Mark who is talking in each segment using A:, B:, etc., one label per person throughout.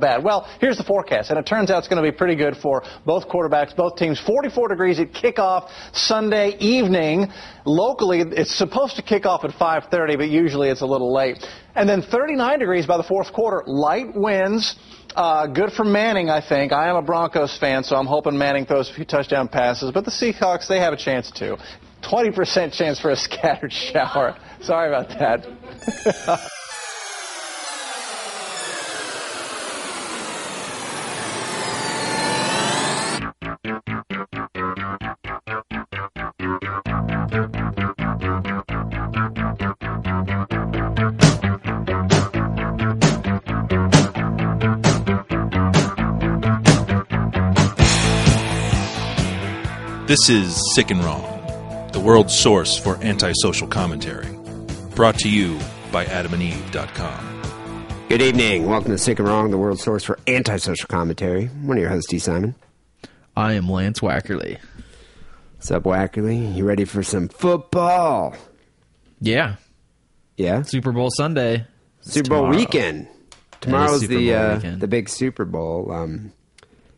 A: bad. Well, here's the forecast, and it turns out it's going to be pretty good for both quarterbacks, both teams. 44 degrees at kickoff Sunday evening. Locally, it's supposed to kick off at 5:30, but usually it's a little late. And then 39 degrees by the fourth quarter. Light winds. Uh, good for Manning, I think. I am a Broncos fan, so I'm hoping Manning throws a few touchdown passes. But the Seahawks, they have a chance too. 20% chance for a scattered shower. Sorry about that.
B: This is Sick and Wrong, the world's source for antisocial commentary. Brought to you by adamandeve.com.
C: Good evening. Welcome to Sick and Wrong, the world's source for antisocial commentary. One of your hosts, D. Simon.
D: I am Lance Wackerly.
C: What's up, Wackerly? You ready for some football?
D: Yeah,
C: Yeah?
D: Super Bowl Sunday.
C: Super Bowl
D: tomorrow.
C: weekend. Tomorrow's
D: Super
C: the
D: Bowl
C: uh,
D: weekend.
C: the big Super Bowl. Um, you-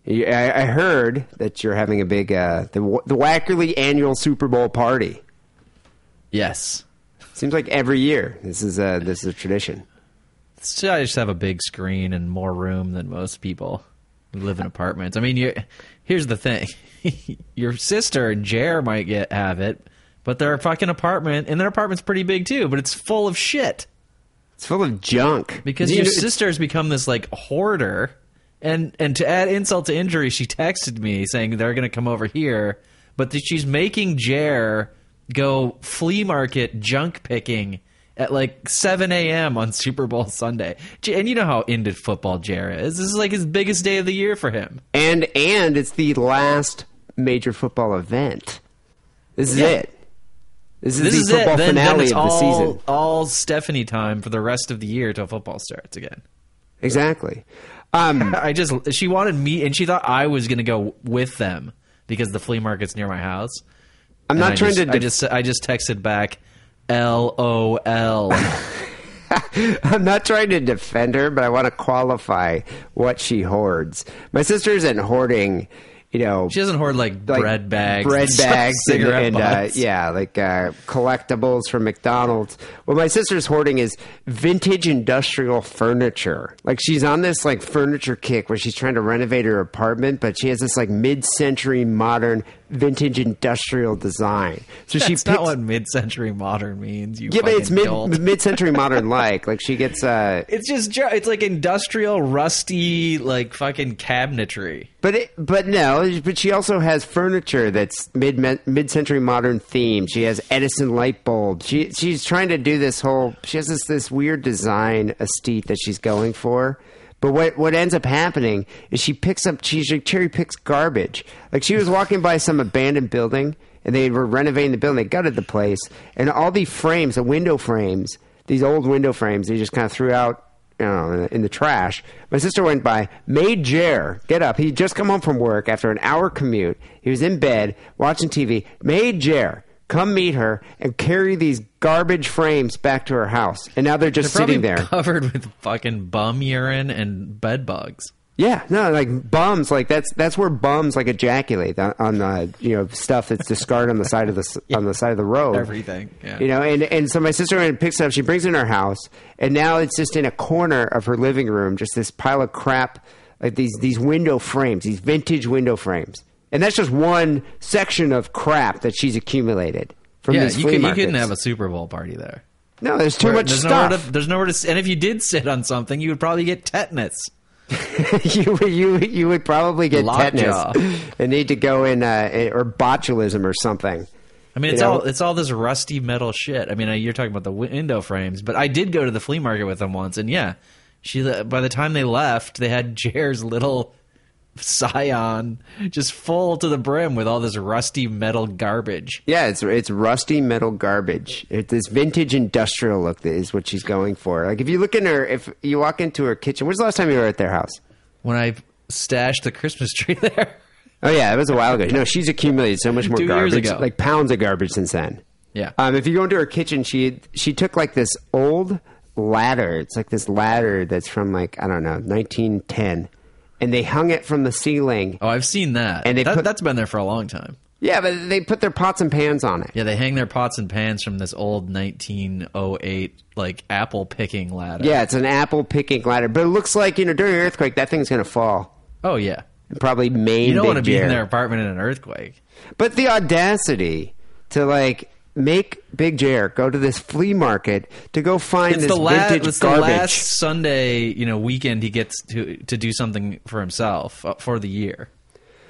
C: I, I heard that you're having a big uh, the the Wackerly annual Super Bowl party.
D: Yes.
C: Seems like every year this is a this is a tradition.
D: So I just have a big screen and more room than most people who live in apartments. I mean, you here's the thing: your sister and Jer might get have it, but their fucking apartment and their apartment's pretty big too, but it's full of shit
C: It's full of junk
D: because
C: You
D: your sister's become this like hoarder. And and to add insult to injury, she texted me saying they're going to come over here, but that she's making Jer go flea market junk picking at like 7 a.m. on Super Bowl Sunday. And you know how into football Jer is. This is like his biggest day of the year for him.
C: and and it's the last major football event. This is
D: Yeah.
C: it. This is
D: This
C: the
D: is
C: football.
D: Then, then
C: finale
D: it's
C: of the
D: all,
C: season.
D: all Stephanie time for the rest of the year till football starts again.
C: Exactly. Um,
D: I just she wanted me, and she thought I was going to go with them because the flea market's near my house.
C: I'm
D: And
C: not
D: I
C: trying
D: just,
C: to.
D: I just I just texted back, L O L.
C: I'm not trying to defend her, but I want to qualify what she hoards. My sister isn't hoarding, you know,
D: She doesn't hoard like,
C: like
D: bread bags,
C: bread bags, and,
D: cigarette
C: and, uh, yeah, like uh, collectibles from McDonald's. What my sister's hoarding is vintage industrial furniture. Like she's on this like furniture kick where she's trying to renovate her apartment, but she has this like mid-century modern vintage industrial design. So she
D: That's
C: picks.
D: not what mid-century modern means. You
C: yeah, but it's mid mid-century modern like. Like she gets uh
D: It's just it's like industrial, rusty, like fucking cabinetry.
C: But it, but no, but she also has furniture that's mid mid century modern theme. She has Edison light bulbs. She she's trying to do this whole. She has this this weird design aesthete that she's going for. But what what ends up happening is she picks up she cherry picks garbage. Like she was walking by some abandoned building and they were renovating the building. They gutted the place and all the frames, the window frames, these old window frames, they just kind of threw out you know, in the, trash. My sister went by, made Jer get up. He'd just come home from work after an hour commute. He was in bed watching TV. Made Jer come meet her and carry these garbage frames back to her house. And now they're just
D: They're
C: sitting there.
D: covered with fucking bum urine and bed bugs.
C: Yeah, no, like bums, like that's that's where bums like ejaculate on, on the you know stuff that's discarded on the side of the s on the side of the road.
D: Everything, yeah.
C: You know, and and so my sister went and picks it up. She brings it in her house, and now it's just in a corner of her living room, just this pile of crap, like these these window frames, these vintage window frames, and that's just one section of crap that she's accumulated from
D: Yeah,
C: these
D: you,
C: flea
D: could, you
C: markets.
D: couldn't have a Super Bowl party there.
C: no, there's too
D: Where
C: much
D: there's
C: stuff.
D: Nowhere to, there's nowhere to, and if you did sit on something, you would probably get tetanus.
C: you you you would probably get
D: Lockjaw.
C: tetanus and need to go in uh, or botulism or something.
D: I mean,
C: You
D: it's
C: know?
D: all it's all this rusty metal shit. I mean, uh, you're talking about the window frames, but I did go to the flea market with them once, and yeah, she. By the time they left, they had Jer's little Scion just full to the brim with all this rusty metal garbage.
C: Yeah, it's it's rusty metal garbage. It's this vintage industrial look that is what she's going for. Like if you look in her, if you walk into her kitchen, when's the last time you were at their house?
D: When I stashed the Christmas tree there,
C: Oh yeah, it was a while ago. No, she's accumulated so much more
D: Two years
C: garbage,
D: ago.
C: like pounds of garbage since then.
D: yeah,
C: Um, if you go into her kitchen, she she took like this old ladder. It's like this ladder that's from like I don't know 1910, and they hung it from the ceiling.
D: Oh, I've seen that.
C: And they
D: that,
C: put-
D: that's been there for a long time.
C: Yeah, but they put their pots and pans on it.
D: Yeah, they hang their pots and pans from this old 1908 like apple picking ladder.
C: Yeah, it's an apple picking ladder, but it looks like you know during an earthquake that thing's gonna fall.
D: Oh yeah.
C: Probably main.
D: You don't want to be in their apartment in an earthquake.
C: But the audacity to like make Big Jer go to this flea market to go find
D: It's
C: this
D: the last.
C: vintage
D: It's the last Sunday, you know, weekend he gets to to do something for himself uh, for the year,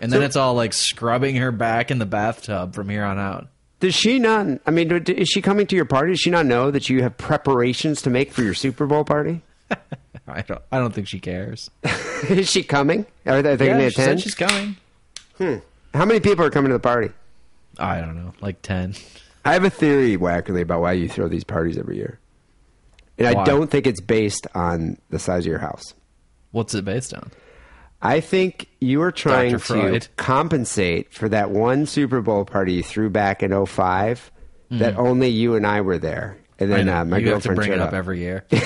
D: and then
C: So-
D: it's all like scrubbing her back in the bathtub from here on out.
C: Does she not? I mean, is she coming to your party? Does she not know that you have preparations to make for your Super Bowl party?
D: I don't. I don't think she cares.
C: is she coming? Are they, are they going
D: yeah,
C: to
D: she said
C: attend?
D: she's coming. Hmm.
C: How many people are coming to the party?
D: I don't know, like ten.
C: I have a theory, Wackerly, about why you throw these parties every year, and I don't think it's based on the size of your house.
D: What's it based on?
C: I think you are trying to compensate for that one Super Bowl party you threw back in 05 that only you and I were there. And
D: Mm-hmm.
C: Then uh, my
D: you have to
C: girlfriend
D: bring
C: showed
D: it up,
C: up.
D: every year. Get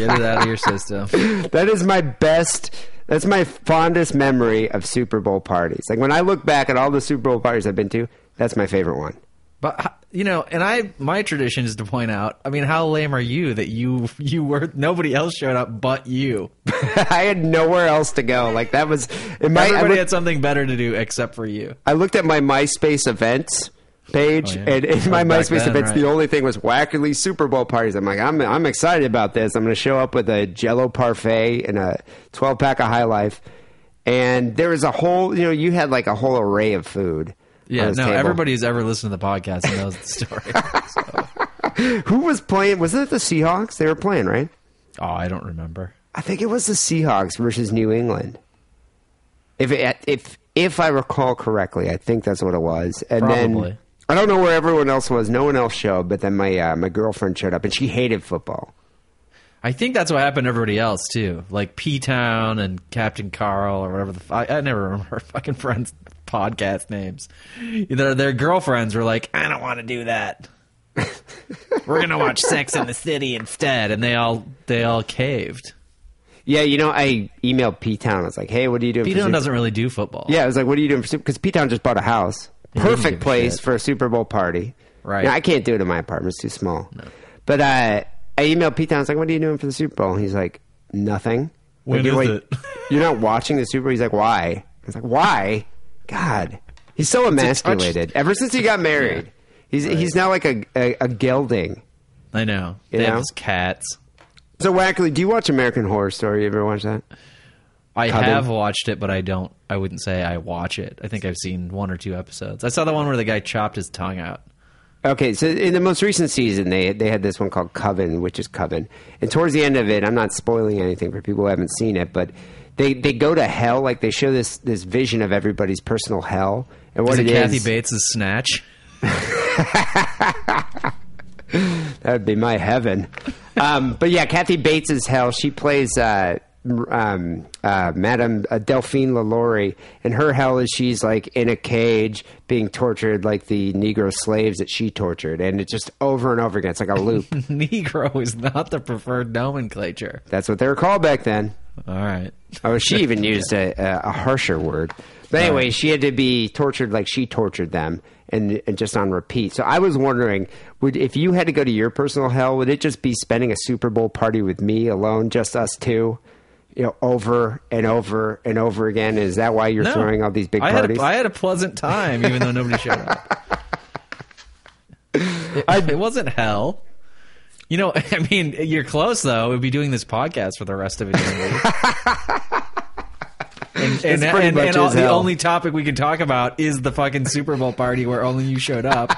D: it out of your system.
C: That is my best. That's my fondest memory of Super Bowl parties. Like when I look back at all the Super Bowl parties I've been to, that's my favorite one.
D: But you know, and I my tradition is to point out. I mean, how lame are you that you you were nobody else showed up but you.
C: I had nowhere else to go. Like that was in my. I,
D: Everybody
C: looked,
D: had something better to do except for you.
C: I looked at my MySpace events page,
D: Oh, yeah.
C: and in oh, my
D: Oh,
C: MySpace
D: then,
C: events,
D: right.
C: the only thing was Wackerly Super Bowl parties. I'm like, I'm I'm excited about this. I'm going to show up with a Jello parfait and a 12 pack of High Life, and there was a whole. You know, you had like a whole array of food.
D: Yeah, no,
C: table.
D: everybody who's ever listened to the podcast knows the story.
C: Who was playing? Was it the Seahawks? They were playing, right?
D: oh, I don't remember.
C: I think it was the Seahawks versus New England. If it, if if I recall correctly, I think that's what it was. And
D: Probably.
C: then I don't know where everyone else was. No one else showed, but then my uh, my girlfriend showed up, and she hated football.
D: I think that's what happened to everybody else too, like P Town and Captain Carl or whatever. The f- I, I never remember fucking friends' podcast names. Their their girlfriends were like, I don't want to do that. We're gonna watch Sex in the City instead, and they all they all caved.
C: Yeah, you know, I emailed P Town. I was like, "Hey, what are you doing?"
D: P Town doesn't really do football.
C: Yeah, I was like, "What are you doing for Super?" Because P Town just bought a house,
D: he doesn't
C: perfect
D: a
C: place
D: shit.
C: for a Super Bowl party.
D: Right.
C: Now, I can't do it in my apartment; it's too small. But uh, I emailed P Town. I was like, "What are you doing for the Super Bowl?" And he's like, "Nothing."
D: When
C: like, you're,
D: is it?
C: you're not watching the Super Bowl. He's like, "Why?" I was like, "Why?" God, he's so emasculated. Ever since he got married, he's he's now like a a, a gelding.
D: I know.
C: You
D: they
C: know?
D: have those cats.
C: So Wackley, do you watch American Horror Story? You ever watch that?
D: I
C: Coven?
D: have watched it, but I don't. I wouldn't say I watch it. I think I've seen one or two episodes. I saw the one where the guy chopped his tongue out.
C: Okay, so in the most recent season, they they had this one called Coven, which is Coven, and towards the end of it, I'm not spoiling anything for people who haven't seen it, but they they go to hell, like they show this this vision of everybody's personal hell, and what
D: Is it
C: it
D: Kathy
C: is-
D: Bates' Snatch?
C: That would be my heaven. um, but yeah, Kathy Bates' hell. She plays uh, um, uh, Madame uh, Delphine LaLaurie, and her hell is she's like in a cage being tortured like the Negro slaves that she tortured, and it's just over and over again. It's like a loop.
D: Negro is not the preferred nomenclature.
C: That's what they were called back then.
D: All right.
C: Oh, she even used a, a, a harsher word. But anyway, she had to be tortured like she tortured them, and, and just on repeat. So I was wondering, would if you had to go to your personal hell, would it just be spending a Super Bowl party with me alone, just us two, you know, over and over and over again? Is that why you're
D: No.
C: throwing all these big
D: I
C: parties?
D: Had a, I had a pleasant time, even though nobody showed up. It, it wasn't hell. You know, I mean, you're close though. We'd be doing this podcast for the rest of eternity. And, and, and, and all, the only topic we can talk about is the fucking Super Bowl party where only you showed up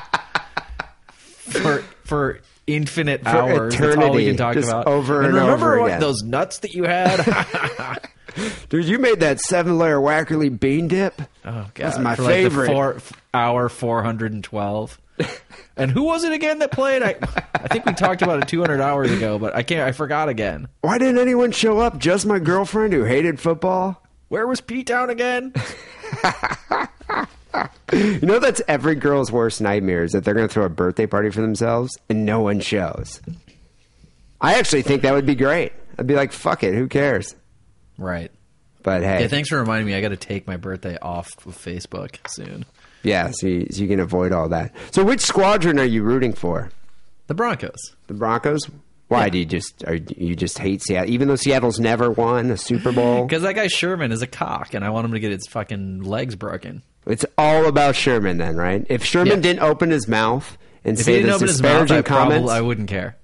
D: for for infinite
C: For
D: hours. That's all we can talk about.
C: over and
D: remember
C: over
D: what,
C: again.
D: those nuts that you had?
C: Dude, you made that seven layer Wackerly bean dip.
D: Oh god,
C: That's my
D: For like the
C: favorite.
D: four, hour four hundred and twelve. and who was it again that played? I I think we talked about it two hundred hours ago, but I can't. I forgot again.
C: Why didn't anyone show up? Just my girlfriend who hated football.
D: Where was Pete Town again?
C: You know that's every girl's worst nightmare is that they're going to throw a birthday party for themselves and no one shows. I actually think that would be great. I'd be like, fuck it, who cares?
D: Right.
C: But hey,
D: Yeah, thanks for reminding me. I got to take my birthday off of Facebook soon.
C: Yeah, so you, so you can avoid all that. So, which squadron are you rooting for?
D: The Broncos.
C: The Broncos? Why do you just are you just hate Seattle? Even though Seattle's never won a Super Bowl,
D: Because that guy Sherman is a cock, and I want him to get his fucking legs broken.
C: it's all about Sherman. Then, right? If Sherman
D: Yeah.
C: didn't open his mouth and
D: If
C: say
D: he didn't
C: those
D: open his mouth,
C: disparaging
D: I
C: comments,
D: probably I wouldn't care.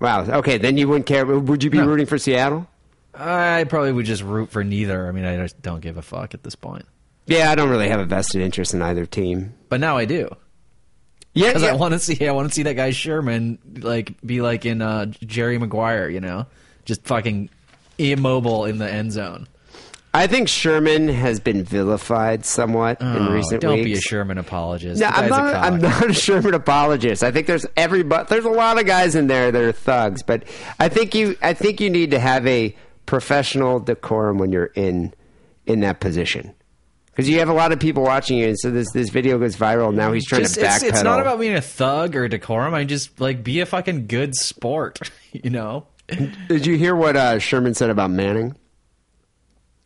C: wow. Okay, then you wouldn't care. Would you be
D: No.
C: rooting for Seattle?
D: I probably would just root for neither. I mean, I just don't give a fuck at this point.
C: Yeah, I don't really have a vested interest in either team.
D: But now I do.
C: Yeah,
D: Because
C: yeah.
D: I want to see, I want to see that guy Sherman like be like in uh, Jerry Maguire, you know, just fucking immobile in the end zone.
C: I think Sherman has been vilified somewhat in
D: Oh,
C: recent
D: don't
C: weeks.
D: be a Sherman apologist.
C: No, I'm not.
D: cock.
C: I'm not a Sherman apologist. I think there's every there's a lot of guys in there that are thugs, but I think you I think you need to have a professional decorum when you're in in that position because you have a lot of people watching you, and so this this video goes viral. Now he's trying
D: Just-
C: to backpedal.
D: it's, it's not about being a thug or decorum. I just like be a fucking good sport, you know.
C: Did you hear what uh, Sherman said about Manning?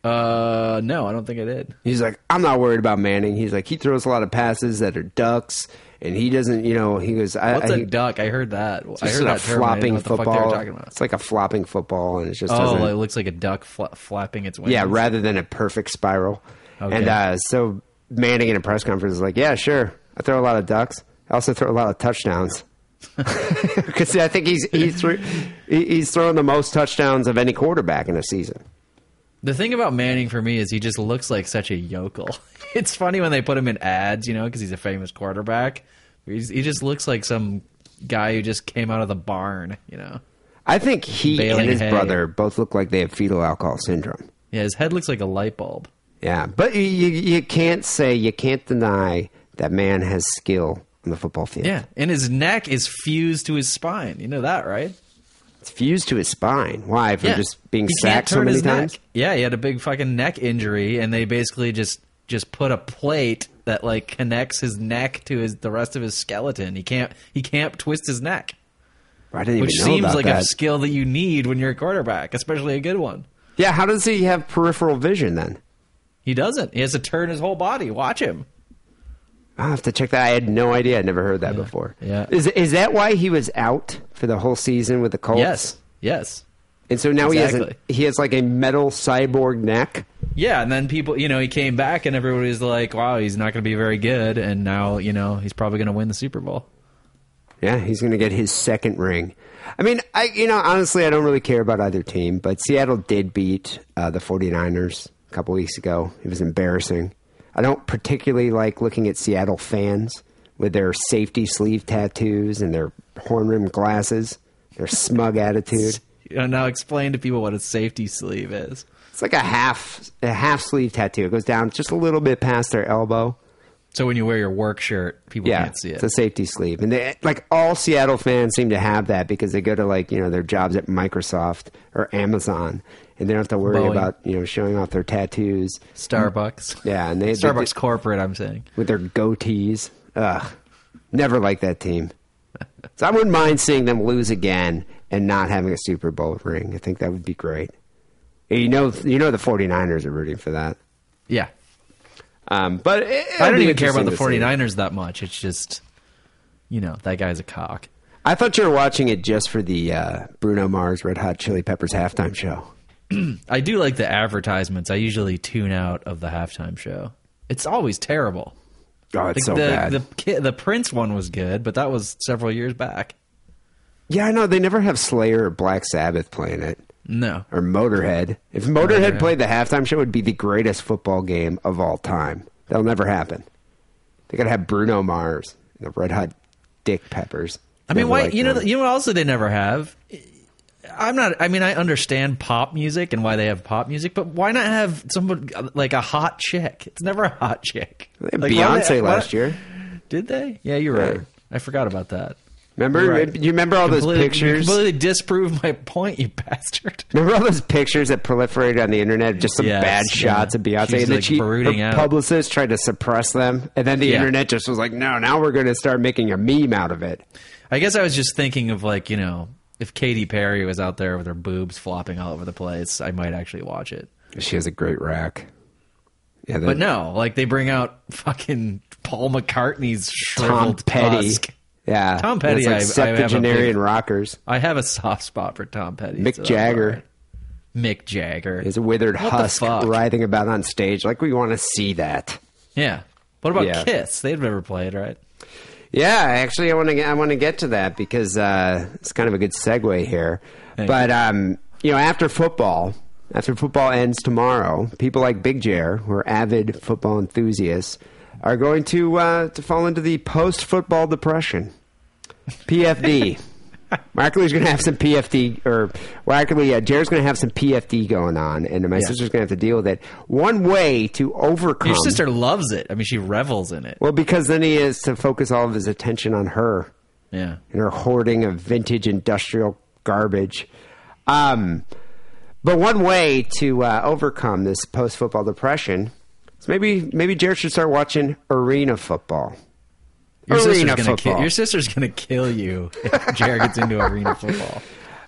D: Uh, no, I don't think I did.
C: He's like, I'm not worried about Manning. He's like, he throws a lot of passes that are ducks, and he doesn't, you know, he goes, I,
D: What's
C: I,
D: a duck? I heard that. I
C: It's
D: heard that term. I didn't know
C: flopping
D: what the fuck
C: football.
D: were talking about.
C: It's like a flopping football, and it just
D: Oh, it looks like a duck fla- flapping its wings.
C: yeah, rather than a perfect spiral.
D: Okay.
C: And uh, so Manning in a press conference is like, "Yeah, sure. I throw a lot of ducks. I also throw a lot of touchdowns." Because I think he's he's thro- he's throwing the most touchdowns of any quarterback in a season.
D: The thing about Manning for me is he just looks like such a yokel. It's funny when they put him in ads, you know, because he's a famous quarterback. He's, he just looks like some guy who just came out of the barn, you know.
C: I think he
D: Baling
C: and his
D: hay.
C: brother both look like they have fetal alcohol syndrome.
D: Yeah, his head looks like a light bulb.
C: Yeah, but you you can't say you can't deny that man has skill on the football field.
D: Yeah, and his neck is fused to his spine. You know that, right?
C: it's fused to his spine. Why? From
D: yeah.
C: just being
D: He
C: sacked so many
D: his neck.
C: times.
D: Yeah, he had a big fucking neck injury, and they basically just just put a plate that like connects his neck to his the rest of his skeleton. He can't he can't twist his neck,
C: I didn't
D: which
C: know
D: seems like
C: that.
D: a skill that you need when you're a quarterback, especially a good one.
C: yeah, how does he have peripheral vision then?
D: He doesn't. He has to turn his whole body. Watch him.
C: I'll have to check that. I had no idea. I'd never heard that before.
D: yeah.
C: Is is that why he was out for the whole season with the Colts?
D: Yes. Yes.
C: And so now he has
D: Exactly.
C: a, he has like a metal cyborg neck.
D: Yeah, and then people, you know, he came back and everybody's like, "Wow, he's not going to be very good." And now, you know, he's probably going to win the Super Bowl.
C: Yeah, he's going to get his second ring. I mean, I you know, honestly, I don't really care about either team, but Seattle did beat uh, the 49ers a couple weeks ago. It was embarrassing. I don't particularly like looking at Seattle fans with their safety sleeve tattoos and their horn rimmed glasses, their smug attitude.
D: Now explain to people what a safety sleeve is.
C: It's like a half a half sleeve tattoo. It goes down just a little bit past their elbow.
D: So when you wear your work shirt, people
C: Yeah,
D: can't see it.
C: it's a safety sleeve, and they, like all Seattle fans seem to have that because they go to like you know their jobs at Microsoft or Amazon, and they don't have to worry
D: Boeing.
C: about you know showing off their tattoos.
D: Starbucks.
C: Yeah, and they
D: Starbucks
C: they-
D: corporate. I'm saying.
C: with their goatees. Ugh, never like that team. So I wouldn't mind seeing them lose again and not having a Super Bowl ring. I think that would be great. You know, you know the 49ers are rooting for that.
D: Yeah,
C: Um, but it,
D: I don't even care about the
C: interesting to see.
D: 49ers that much. It's just, you know, that guy's a cock.
C: I thought you were watching it just for the uh, Bruno Mars Red Hot Chili Peppers halftime show.
D: I do like the advertisements. I usually tune out of the halftime show. It's always terrible.
C: Oh, it's
D: Like
C: so
D: the
C: bad.
D: the the Prince one was good, but that was several years back.
C: yeah, I know they never have Slayer or Black Sabbath playing it
D: No,
C: or Motorhead. If Motorhead
D: Motorhead.
C: played the halftime show, it would be the greatest football game of all time. That'll never happen. They gotta have Bruno Mars and the Red Hot Dick Peppers.
D: I mean,
C: Never
D: why? You know,
C: them.
D: you know what also they never have. I'm not. I mean, I understand pop music and why they have pop music, but why not have someone like a hot chick? It's never a hot chick.
C: They had
D: Like,
C: Beyonce
D: they- why-
C: last year.
D: Did they? Yeah, you're
C: Yeah.
D: right. I forgot about that.
C: Remember?
D: Right.
C: You remember all those pictures?
D: Completely disprove my point, you bastard.
C: Remember all those pictures that proliferated on the internet? Just some
D: Yes,
C: bad
D: yeah.
C: shots of Beyonce,
D: She's,
C: and
D: like,
C: she, her
D: out.
C: publicist tried to suppress them, and then the
D: Yeah.
C: internet just was like, "No, now we're going to start making a meme out of it."
D: I guess I was just thinking of like you know if Katy Perry was out there with her boobs flopping all over the place, I might actually watch it.
C: She has a great rack. Yeah,
D: But no, like they bring out fucking Paul McCartney's
C: Tom Petty.
D: tusk.
C: Yeah,
D: Tom Petty,
C: like
D: I- I have a big-
C: rockers.
D: I have a soft spot for Tom Petty.
C: Mick
D: so
C: Jagger.
D: Mick Jagger.
C: Is a withered
D: What
C: husk writhing about on stage. Like we want to see that.
D: Yeah. What about
C: Yeah.
D: Kiss? They've never played, right?
C: Yeah, actually, I want to I want to get to that because uh, it's kind of a good segue here. but um, you know, after football, after football ends tomorrow, people like Big Jer, who are avid football enthusiasts, are going to uh, to fall into the post football depression, PFD. Markley's going to have some PFD, or well, actually, uh, Jared's going to have some PFD going on, and my
D: Yeah.
C: sister's going to have to deal with it. One way to overcome
D: Your sister loves it. I mean, she revels in it.
C: well, because then he is to focus all of his attention on her
D: Yeah.
C: and her hoarding of vintage industrial garbage. Um, but one way to uh, overcome this post football depression is maybe maybe Jared should start watching arena football.
D: Your
C: arena
D: sister's, gonna
C: football.
D: kill, your sister's gonna kill you if Jared gets into arena football.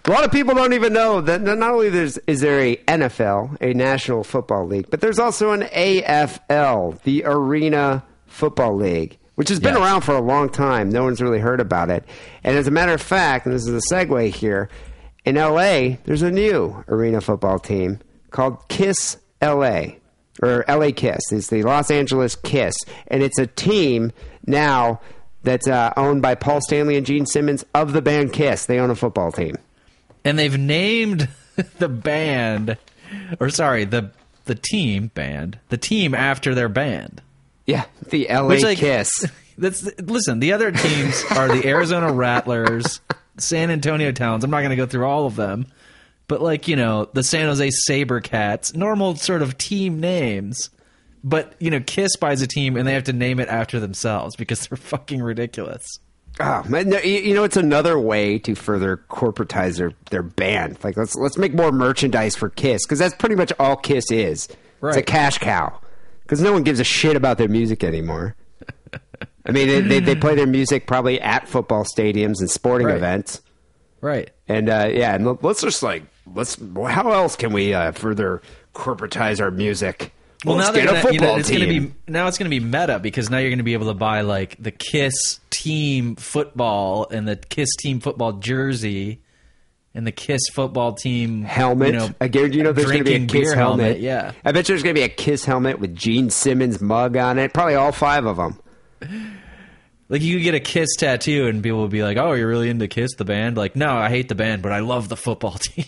C: A lot of people don't even know that not only there's is there a NFL, a National Football League, but there's also an AFL, the Arena Football League, which has been
D: Yes.
C: around for a long time. No one's really heard about it. And as a matter of fact, and this is a segue here, in LA, there's a new arena football team called Kiss LA or LA Kiss. It's the Los Angeles Kiss, and it's a team now that's uh, owned by Paul Stanley and Gene Simmons of the band Kiss. They own a football team.
D: And they've named the band, or sorry, the the team band, the team after their band.
C: Yeah, the LA
D: Which, like,
C: Kiss.
D: That's listen. The other teams are the Arizona Rattlers, San Antonio Talons. I'm not going to go through all of them, but like you know, the San Jose SaberCats, normal sort of team names. But you know, Kiss buys a team and they have to name it after themselves because they're fucking ridiculous.
C: Oh, man, you know, it's another way to further corporatize their, their band. Like, let's let's make more merchandise for Kiss because that's pretty much all Kiss is. It's a cash cow because no one gives a shit about their music anymore. I mean, they, they, they play their music probably at football stadiums and sporting
D: Right.
C: events.
D: Right.
C: And uh, yeah, and let's just like let's. How else can we uh, further corporatize our music?
D: Well,
C: let's
D: now
C: get a
D: gonna, you know,
C: football
D: it's going to be now it's going to be meta because now you're going to be able to buy like the Kiss team football and the Kiss team football jersey and the Kiss football team
C: helmet.
D: You know,
C: I guarantee you know there's going to be a Kiss
D: beer
C: helmet.
D: Yeah,
C: I bet there's going to be a Kiss helmet with Gene Simmons mug on it. Probably all five of them.
D: Like you could get a Kiss tattoo and people would be like, "Oh, you're really into Kiss the band?" Like, no, I hate the band, but I love the football team.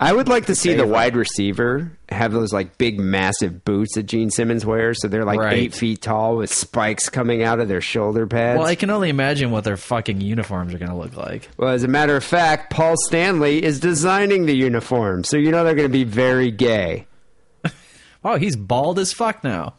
C: I would like to see the wide receiver have those like big, massive boots that Gene Simmons wears. So they're like
D: Right.
C: eight feet tall with spikes coming out of their shoulder pads.
D: well, I can only imagine what their fucking uniforms are going to look like.
C: Well, as a matter of fact, Paul Stanley is designing the uniform, so you know they're going to be very gay.
D: Oh, he's bald as fuck now.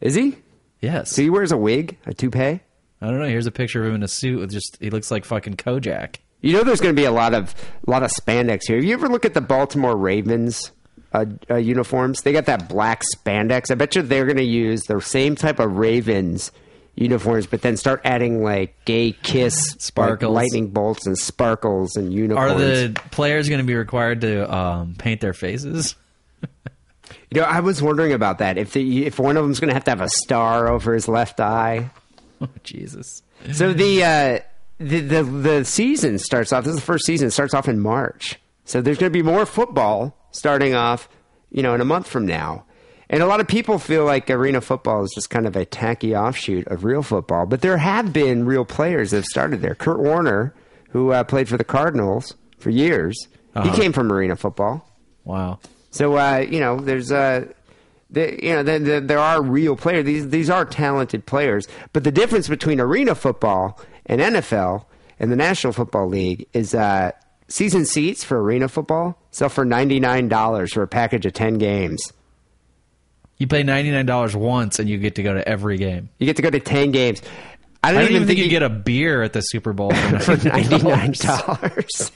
C: Is he?
D: Yes.
C: So he wears a wig, a toupee.
D: I don't know. Here's a picture of him in a suit with just he looks like fucking Kojak.
C: You know, there's going to be a lot of a lot of spandex here. Have you ever look at the Baltimore Ravens uh, uh, uniforms? They got that black spandex. I bet you they're going to use the same type of Ravens uniforms, but then start adding like gay kiss
D: Sparkles.
C: like, lightning bolts and sparkles and unicorns.
D: Are the players going to be required to um, paint their faces?
C: You know, I was wondering about that. If the if one of them's going to have to have a star over his left eye.
D: Oh, Jesus.
C: So the, uh, the the the season starts off. This is the first season. It starts off in March. So there's going to be more football starting off, you know, in a month from now. And a lot of people feel like arena football is just kind of a tacky offshoot of real football. But there have been real players that have started there. Kurt Warner, who uh, played for the Cardinals for years,
D: Uh-huh.
C: he came from arena football.
D: Wow.
C: So uh, you know, there's uh, the, you know, the, the, there are real players. These these are talented players. But the difference between arena football and NFL and the National Football League is uh, season seats for arena football sell for ninety nine dollars for a package of ten games.
D: You pay ninety nine dollars once, and you get to go to every game.
C: You get to go to ten games. I
D: I
C: don't,
D: don't even think you get a beer at the Super Bowl for
C: ninety nine
D: $99.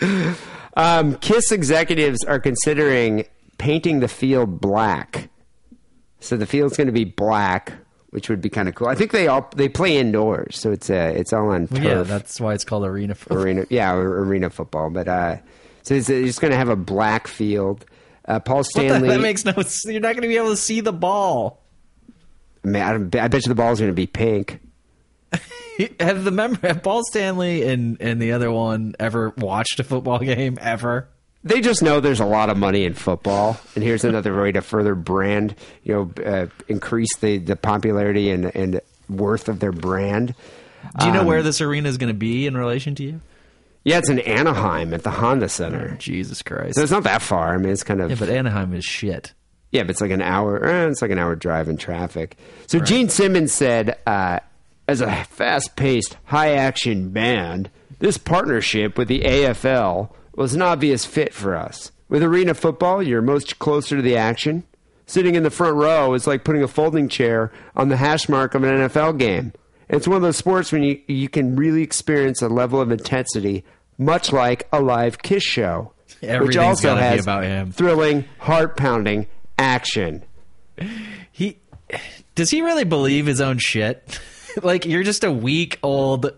C: dollars. um, Kiss executives are considering painting the field black. So the field's going to be black which would be kind of cool. I think they all they play indoors, so it's uh, it's all on turf.
D: Yeah, that's why it's called arena football.
C: arena, yeah, arena football. But uh, so it's, it's going to have a black field. Uh, Paul Stanley.
D: that makes no. s- You're not going to be able to see the ball.
C: Man, I, I bet you the ball's going to be pink.
D: Have the member have Paul Stanley and and the other one ever watched a football game ever?
C: They just know there's a lot of money in football, and here's another way to further brand, you know, uh, increase the, the popularity and, and worth of their brand.
D: Do you know
C: Um,
D: where this arena is going to be in relation to you?
C: Yeah, it's in Anaheim at the Honda Center.
D: Jesus Christ!
C: So it's not that far. I mean, it's kind of
D: yeah, but Anaheim is shit.
C: Yeah, but it's like an hour. Eh, it's like an hour drive in traffic. So Gene Simmons said, uh, as a fast-paced, high-action band, this partnership with the AFL was an obvious fit for us. With arena football, you're most closer to the action. Sitting in the front row is like putting a folding chair on the hash mark of an NFL game. It's one of those sports when you, you can really experience a level of intensity, much like a live Kiss show, which also has
D: about him.
C: thrilling, heart-pounding action.
D: He does he really believe his own shit? like you're just a weak old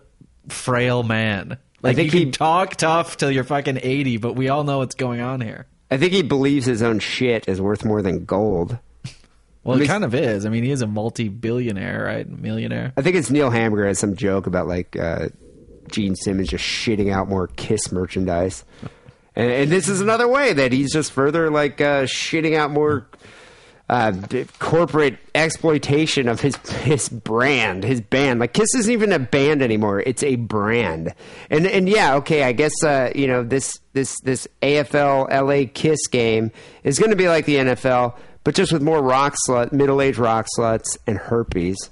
D: frail man. Like
C: think
D: you
C: he-
D: can talk tough till you're fucking 80, but we all know what's going on here.
C: I think he believes his own shit is worth more than gold.
D: Well, it kind of is. I mean, he is a multi-billionaire, right? Millionaire.
C: I think it's Neil Hamburger has some joke about like uh, Gene Simmons just shitting out more Kiss merchandise, and, and this is another way that he's just further like uh, shitting out more uh, corporate exploitation of his his brand, his band. Like Kiss isn't even a band anymore; it's a brand. And and yeah, okay, I guess uh, you know this this this AFL LA Kiss game is going to be like the NFL, but just with more rock slut, middle aged rock sluts, and herpes.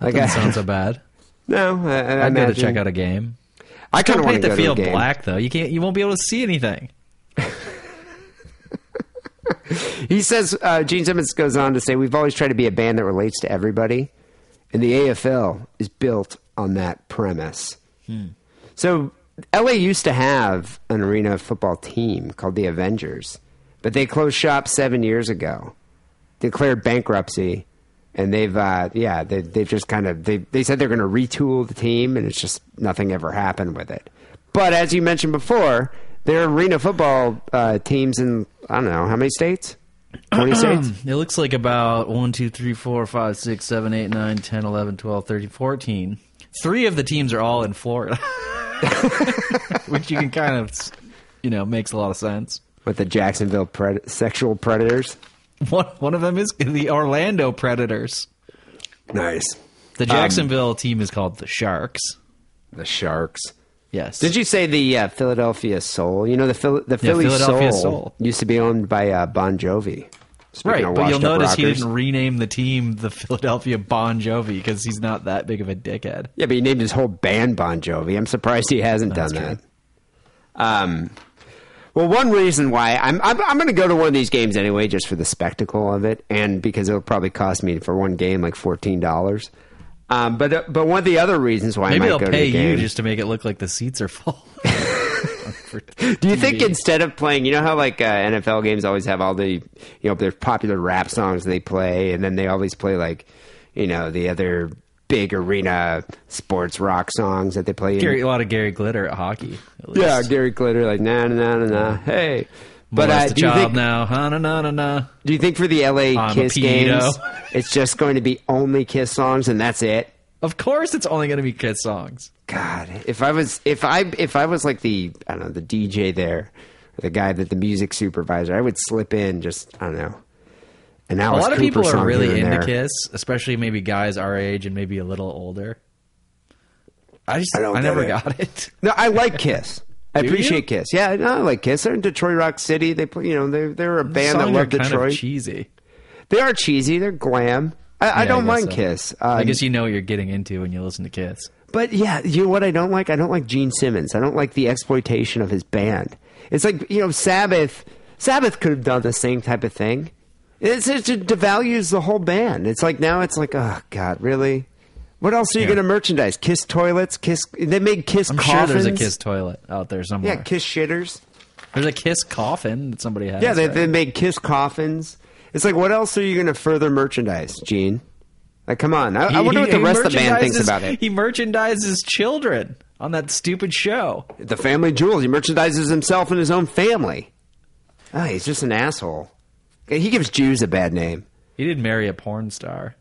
C: Like
D: Doesn't
C: I-
D: sound so bad.
C: no, I, I
D: I'd go to check out a game.
C: I kind of want to
D: the
C: go to a
D: field
C: game.
D: black though. You can't. You won't be able to see anything.
C: He says uh, Gene Simmons goes on to say we've always tried to be a band that relates to everybody, and the AFL is built on that premise. So LA used to have an arena football team called the Avengers, but they closed shop seven years ago, declared bankruptcy, and they've uh, yeah they, they've just kind of they they said they're going to retool the team, and it's just nothing ever happened with it. But as you mentioned before, there are arena football uh, teams in I don't know how many states. 20 states?
D: It looks like about 1, 2, 3, 4, 5, 6, 7, 8, 9, 10, 11, 12, 13, 14. Three of the teams are all in Florida. Which you can kind of, you know, makes a lot of sense.
C: with the Jacksonville pred- sexual predators.
D: One, one of them is the Orlando Predators.
C: Nice.
D: The Jacksonville team is called the Sharks.
C: The Sharks.
D: Yes.
C: Did you say the uh, Philadelphia Soul? You know the Phil- the Philly
D: Philadelphia
C: Soul,
D: Soul.
C: used to be owned by uh, Bon Jovi. Speaking
D: Right, but you'll notice he
C: rockers.
D: didn't rename the team the Philadelphia Bon Jovi because he's not that big of a dickhead.
C: Yeah, but he named his whole band Bon Jovi. I'm surprised he hasn't
D: That's
C: done
D: true.
C: that. Um, well, one reason why I'm I'm, I'm going to go to one of these games anyway, just for the spectacle of it, and because it'll probably cost me for one game like fourteen dollars. Um, but uh, but one of the other reasons why
D: Maybe
C: I
D: they'll
C: go
D: pay
C: to the
D: you just to make it look like the seats are full.
C: Do you think instead of playing, you know how like uh, NFL games always have all the, you know, their popular rap songs they play, and then they always play like, you know, the other big arena sports rock songs that they play. in-
D: a lot of Gary Glitter at hockey. at
C: yeah, Gary Glitter, like na na na na. Hey, but uh,
D: a
C: do you think
D: now. Ha, na, na, na, na.
C: do you think for the LA
D: I'm
C: Kiss games, it's just going to be only Kiss songs and that's it?
D: Of course, it's only going to be Kiss songs.
C: God, if I was if I if I was like the I don't know the DJ there, the guy that the music supervisor, I would slip in just I don't know. An
D: A
C: Alice
D: lot of
C: Cooper
D: people are really into
C: there.
D: Kiss, especially maybe guys our age and maybe a little older. I just
C: I
D: I, never
C: it.
D: got it.
C: No, I like Kiss. I
D: Do
C: appreciate
D: you?
C: Kiss. Yeah, no, I like Kiss. They're in Detroit Rock City. They play, you know, they're they're a band that love
D: are kind
C: Detroit.
D: of cheesy.
C: they are cheesy. They're glam. I, I don't
D: guess
C: mind
D: so.
C: Kiss.
D: I
C: Um,
D: guess you know what you're getting into when you listen to Kiss.
C: But yeah, you know what I don't like? I don't like Gene Simmons. I don't like the exploitation of his band. It's like, you know, Sabbath Sabbath could have done the same type of thing. It's, it devalues the whole band. It's like now it's like, oh god, really? What else are you
D: Yeah.
C: going to merchandise? Kiss toilets, Kiss they made Kiss
D: I'm
C: coffins.
D: sure there's a Kiss toilet out there somewhere.
C: Yeah, Kiss shitters.
D: There's a Kiss coffin that somebody has.
C: Yeah, they,
D: right?
C: they made Kiss coffins. It's like, what else are you going to further merchandise, Gene? Like, come on. I, I wonder what the rest of the band thinks about it.
D: He merchandises children on that stupid show.
C: The family jewels. He merchandises himself and his own family. Ah, he's just an asshole. He gives Jews a bad name.
D: He did marry a porn star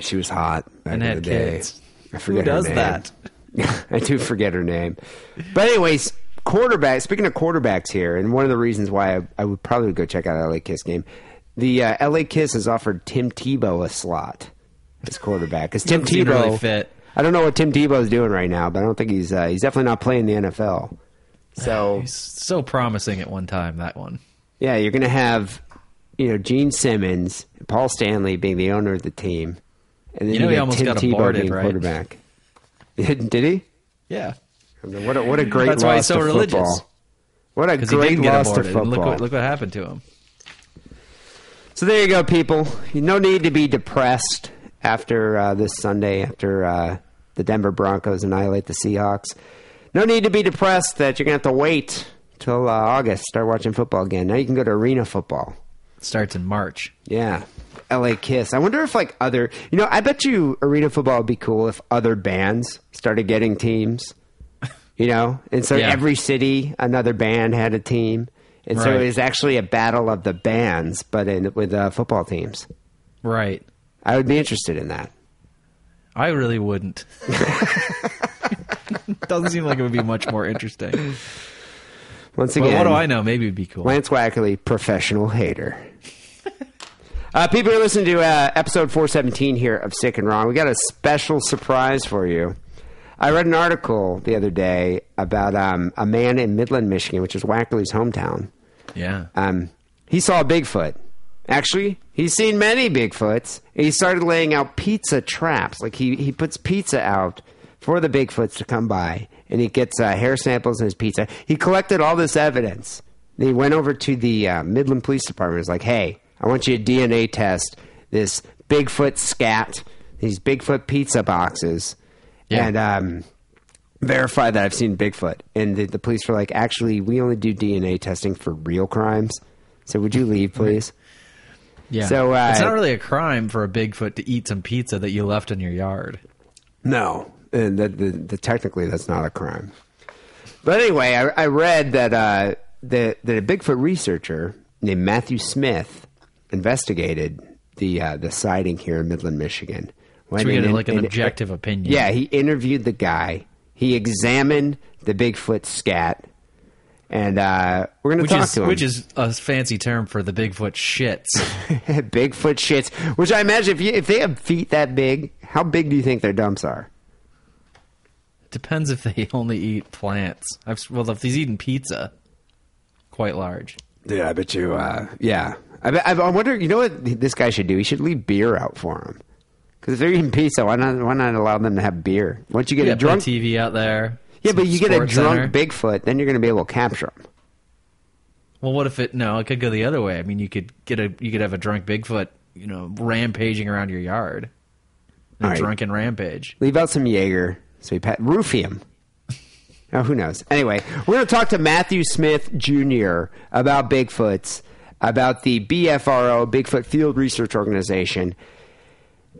C: She was hot
D: and had kids.
C: I forget
D: Who
C: her
D: does
C: name.
D: that?
C: I do forget her name. But anyways, quarterback. Speaking of quarterbacks here, and one of the reasons why I, I would probably go check out LA Kiss game, the uh, LA Kiss has offered Tim Tebow a slot as quarterback because Tim Tebow
D: really fit.
C: I don't know what Tim Tebow is doing right now, but I don't think he's uh, he's definitely not playing the NFL. So
D: He's so promising at one time. That one.
C: yeah, you're gonna have you know Gene Simmons, Paul Stanley being the owner of the team, and then
D: You know he almost
C: Tim
D: got
C: Tebow
D: aborted, right?
C: quarterback. Did he?
D: Yeah,
C: I mean, what a, what a great
D: That's
C: loss
D: why he's so religious.
C: football. What a great loss to football.
D: look what look what happened to him.
C: So there you go, people. No need to be depressed after uh, this Sunday, after uh, the Denver Broncos annihilate the Seahawks. No need to be depressed that you're going to have to wait till uh, August to start watching football again. Now you can go to arena football.
D: It starts in March.
C: Yeah. LA Kiss. I wonder if like other, you know, I bet you arena football would be cool if other bands started getting teams. You know, and so
D: Yeah.
C: every city, another band had a team, and so it was actually a battle of the bands, but in with uh, football teams.
D: Right.
C: I would be interested in that.
D: I really wouldn't. Doesn't seem like it would be much more interesting.
C: Once
D: But
C: again,
D: what do I know? Maybe it'd be cool.
C: Lance Wackley, professional hater. Uh, people are listening to uh, episode 417 here of Sick and Wrong. We got a special surprise for you. I read an article the other day about um, a man in Midland, Michigan, which is Wackley's hometown.
D: Yeah.
C: Um, he saw a Bigfoot. Actually, he's seen many Bigfoots. He started laying out pizza traps. Like he, he puts pizza out for the Bigfoots to come by, and he gets uh, hair samples in his pizza. He collected all this evidence. He went over to the uh, Midland Police Department. He was like, "Hey, I want you to DNA test this Bigfoot scat, these Bigfoot pizza boxes,
D: Yeah.
C: and um, verify that I've seen Bigfoot." And the, the police were like, "Actually, we only do DNA testing for real crimes. So would you leave, please?"
D: Yeah.
C: So, uh,
D: it's not really a crime for a Bigfoot to eat some pizza that you left in your yard.
C: No, and the, the, the, technically that's not a crime. But anyway, I, I read that uh, that that a Bigfoot researcher named Matthew Smith investigated the uh, the sighting here in Midland, Michigan. Went
D: So we get like an
C: and-
D: objective opinion.
C: Yeah, he interviewed the guy. He examined the Bigfoot scat, and uh, we're going to talk
D: is
C: to him.
D: which is a fancy term for the Bigfoot shits.
C: Bigfoot shits. Which I imagine if you, if they have feet that big, how big do you think their dumps are?
D: Depends if they only eat plants. I've, well, if he's eating pizza, quite large.
C: Dude, I bet you. Uh, yeah, I, I, I wonder. You know what this guy should do? He should leave beer out for him. Because if they're eating pizza, why not? Why not allow them to have beer? Once you get
D: Yeah,
C: a drunk,
D: TV out there.
C: yeah, but you get a drunk
D: center.
C: Bigfoot, then you're going to be able to capture him.
D: Well, what if it? No, it could go the other way. I mean, you could get a you could have a drunk Bigfoot, you know, rampaging around your yard. A
C: right.
D: drunken rampage.
C: Leave out some Jaeger, so he pat him. oh, who knows? Anyway, we're going to talk to Matthew Smith Jr. about Bigfoots, about the BFRO, Bigfoot Field Research Organization.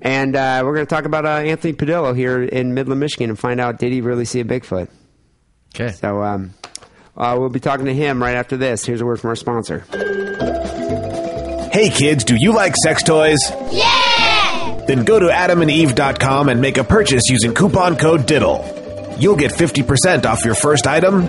C: And uh, we're going to talk about uh, Anthony Padillo here in Midland, Michigan, and find out did he really see a Bigfoot?
D: Okay.
C: So um, uh, we'll be talking to him right after this. Here's a word from our sponsor.
E: Hey kids, do you like sex toys?
F: Yeah!
E: Then go to adamandeve.com and make a purchase using coupon code DIDDLE. You'll get 50% off your first item,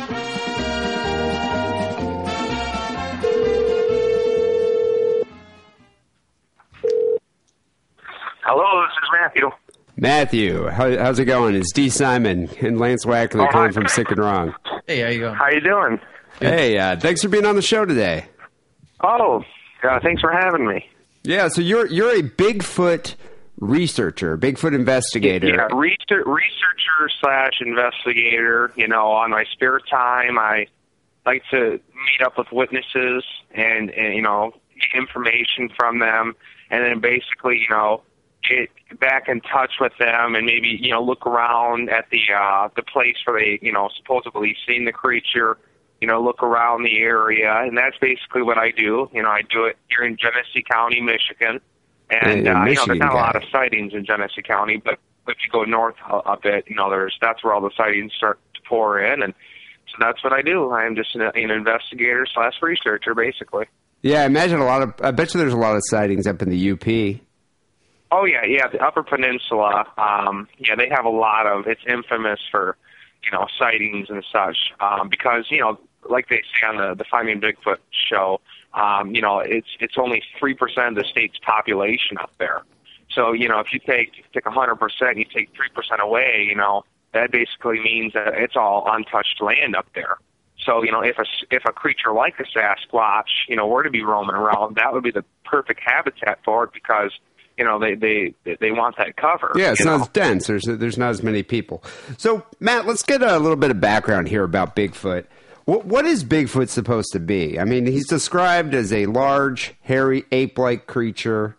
F: Matthew.
C: Matthew, how, how's it going? It's D. Simon and Lance Wackley
F: Oh,
C: calling from Sick and Wrong.
D: Hey, how you going?
F: How you doing?
C: Hey, uh, thanks for being on the show today.
F: Oh, uh, thanks for having me.
C: Yeah, so you're you're a Bigfoot researcher, Bigfoot investigator.
F: Yeah, research, researcher slash investigator. You know, on my spare time, I like to meet up with witnesses and, and you know get information from them, and then basically, you know, get back in touch with them and maybe you know look around at the uh, the place where they you know supposedly seen the creature. You know, look around the area, and that's basically what I do. You know, I do it here in Genesee County, Michigan, and
C: Yeah,
F: uh, you know,
C: Michigan
F: there's not a lot of sightings in Genesee County, but if you go north a, a bit, you know, there's that's where all the sightings start to pour in, and so that's what I do. I am just an, an investigator slash researcher, basically.
C: Yeah, I imagine a lot of. I bet you there's a lot of sightings up in the UP.
F: Oh yeah, yeah. The Upper Peninsula, um, yeah, they have a lot of. It's infamous for, you know, sightings and such. Um, because you know, like they say on the the Finding Bigfoot show, um, you know, it's it's only three percent of the state's population up there. So you know, if you take take a hundred percent, you take three percent away, you know, that basically means that it's all untouched land up there. So you know, if a if a creature like a Sasquatch, you know, were to be roaming around, that would be the perfect habitat for it because you know they they they want that cover.
C: Yeah, it's not
F: know?
C: as dense. There's there's not as many people. So Matt, let's get a little bit of background here about Bigfoot. What what is Bigfoot supposed to be? I mean, he's described as a large, hairy, ape-like creature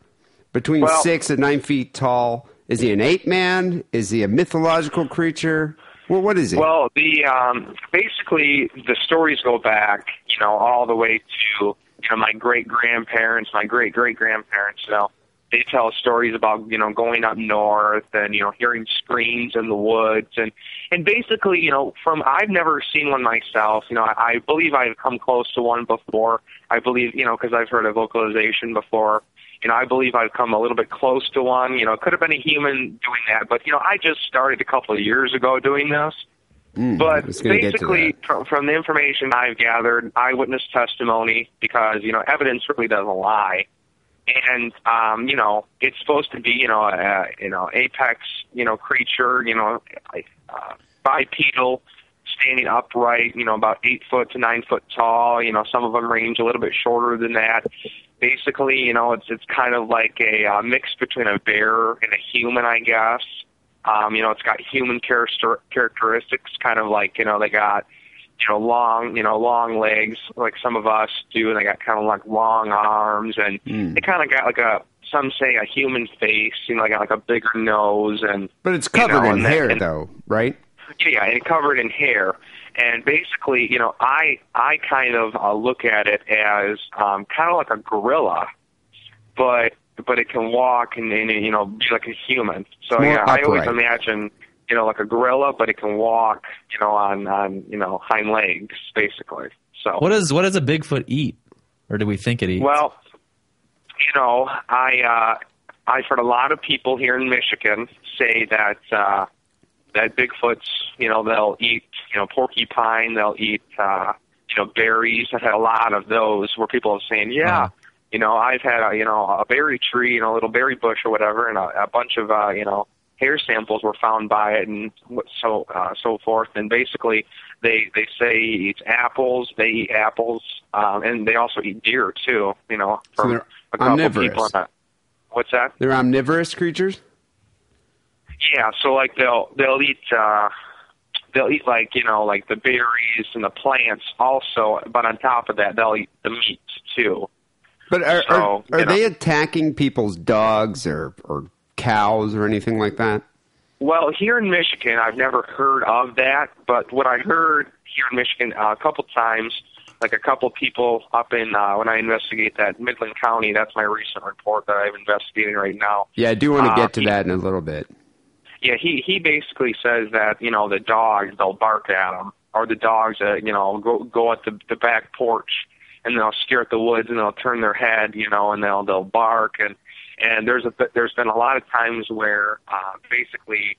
C: between
F: Well-
C: six and nine feet tall. Is he an ape man? Is he a mythological creature? Well, what is he?
F: Well, the um, basically the stories go back, you know, all the way to you know my great grandparents, my great great grandparents. You know, they tell stories about you know going up north and you know hearing screams in the woods and and basically you know from I've never seen one myself. You know, I, I believe I've come close to one before. I believe you know because I've heard of vocalization before. You know, I believe I've come a little bit close to one. You know, it could have been a human doing that, but you know, I just started a couple of years ago doing this.
C: Mm, but get to
F: basically, from, from the information I've gathered, eyewitness testimony, because you know evidence really doesn't lie, and um, you know it's supposed to be you know a, you know apex you know creature you know uh, bipedal, standing upright, you know about eight foot to nine foot tall. You know some of them range a little bit shorter than that. Basically, you know it's it's kind of like a uh, mix between a bear and a human, I guess. Um, you know, it's got human character- characteristics, kind of like you know they got you know long you know long legs like some of us do, and they got kind of like long arms, and they kind of got like a some say a human face, you know, they got like a bigger nose, and
C: but it's
F: you
C: covered
F: know,
C: in hair,
F: and-
C: though, right?
F: yeah, yeah, and covered in hair. And basically, you know, I I kind of uh, look at it as um, kind of like a gorilla, but but it can walk and, and you know be like a human. So yeah, I always imagine you know like a gorilla, but it can walk you know on on you know hind legs basically. So
D: What does what does a Bigfoot eat, or do we think it eats?
F: well, you know, I uh, I've heard a lot of people here in Michigan say that uh, that Bigfoots, you know, they'll eat, you know, porcupine, they'll eat, uh, you know, berries. I've had a lot of those where people are saying, yeah.
D: Uh-huh.
F: You know, I've had a, you know a berry tree, you know, a little berry bush or whatever, and a, a bunch of uh, you know hair samples were found by it, and so uh, so forth. And basically, they they say he eats apples. They eat apples, um, and they also eat deer too. You know, from
C: they're
F: a couple
C: omnivorous.
F: people. In that. What's that?
C: They're omnivorous creatures.
F: Yeah, so like they'll they'll eat uh they'll eat like, you know, like the berries and the plants also, but on top of that they'll eat the meat too.
C: But are
F: So,
C: are, are
F: you know.
C: they attacking people's dogs or or cows or anything like that?
F: Well, here in Michigan, I've never heard of that, but what I heard here in Michigan uh, a couple times, like a couple people up in uh, when I investigate that Midland County, that's my recent report that I'm investigating right now.
C: Yeah, I do want to
F: Uh,
C: get to that in a little bit.
F: Yeah, he he basically says that you know the dogs they'll bark at him, or the dogs that you know go go at the the back porch and they'll stare at the woods and they'll turn their head, you know, and they'll they'll bark and and there's a there's been a lot of times where uh, basically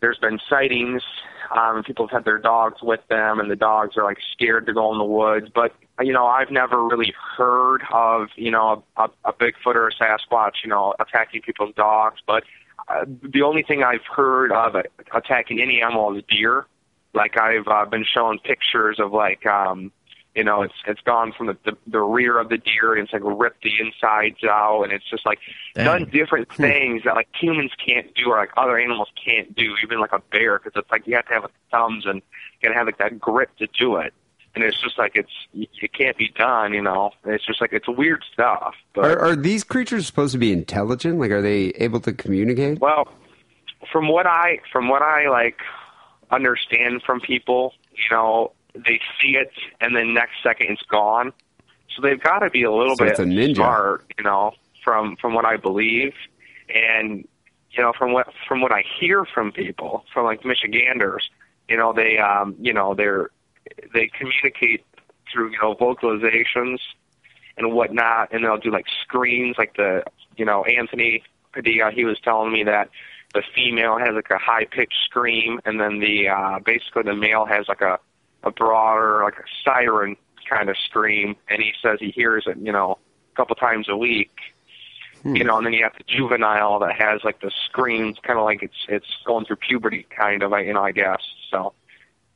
F: there's been sightings. Um, people have had their dogs with them, and the dogs are like scared to go in the woods. But you know, I've never really heard of you know a, a Bigfoot or a Sasquatch, you know, attacking people's dogs. But uh, the only thing I've heard of it attacking any animal is deer. Like I've uh, been shown pictures of like um you know it's it's gone from the, the the rear of the deer and it's like ripped the insides out and it's just like
D: Dang.
F: done different hmm. things that like humans can't do or like other animals can't do even like a bear because it's like you have to have thumbs and you gotta have like that grip to do it and it's just like it's it can't be done. You know, it's just like it's weird stuff. But
C: Are, are these creatures supposed to be intelligent? Like, are they able to communicate?
F: Well, from what I from what I like understand from people, you know, they see it and then next second it's gone. So they've got to be a little
C: So
F: bit
C: a ninja.
F: smart, you know, from from what I believe, and you know from what from what I hear from people from like Michiganders, you know, they um you know they're they communicate through you know vocalizations and whatnot, and they'll do like screams, like the you know Anthony Padilla. He was telling me that the female has like a high pitched scream, and then the uh, basically the male has like a a broader like a siren kind of scream, and he says he hears it you know a couple times a week. You know, and then you have the juvenile that has like the screams, kind of like it's it's going through puberty, kind of, you know, I guess. So,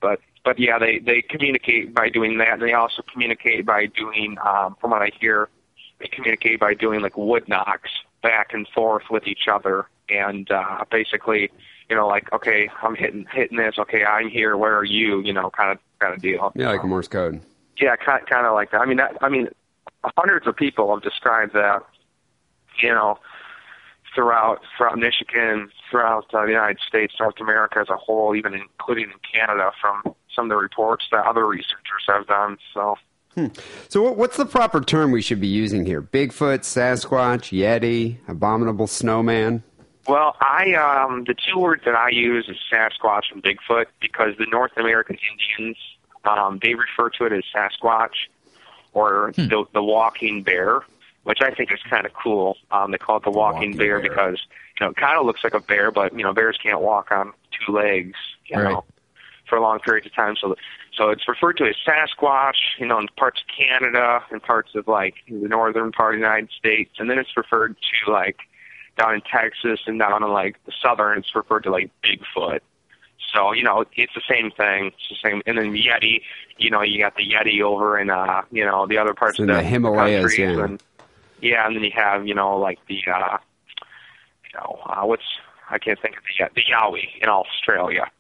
F: but but yeah, they they communicate by doing that. And they also communicate by doing, um, from what I hear, they communicate by doing like wood knocks back and forth with each other, and uh, basically, you know, like okay, I'm hitting hitting this. Okay, I'm here. Where are you? You know, kind of kind of deal.
C: Yeah, like Morse code.
F: Yeah, kind kind of like that. I mean, that, I mean, hundreds of people have described that. You know, throughout throughout Michigan, throughout uh, the United States, North America as a whole, even including in Canada, from some of the reports that other researchers have done. So,
C: So, what's the proper term we should be using here? Bigfoot, Sasquatch, Yeti, abominable snowman.
F: Well, I um, the two words that I use is Sasquatch and Bigfoot because the North American Indians um, they refer to it as Sasquatch or the the walking bear, which I think is kind of cool. Um, they call it the walking,
C: walking
F: bear,
C: bear.
F: because you know it kind of looks like a bear, but you know bears can't walk on two legs, you
D: Right.
F: know, for long periods of time. So so it's referred to as Sasquatch, you know, in parts of Canada and parts of like the northern part of the United States, and then it's referred to like down in Texas and down in like the southern, it's referred to like Bigfoot. So you know, it's the same thing. It's the same. And then Yeti, you know, you got the Yeti over in uh, you know, the other parts
C: It's in
F: of
C: the Himalayas,
F: countries
C: yeah.
F: And, yeah, and then you have you know like the uh, you know uh, what's I can't think of the uh, the Yowie in Australia.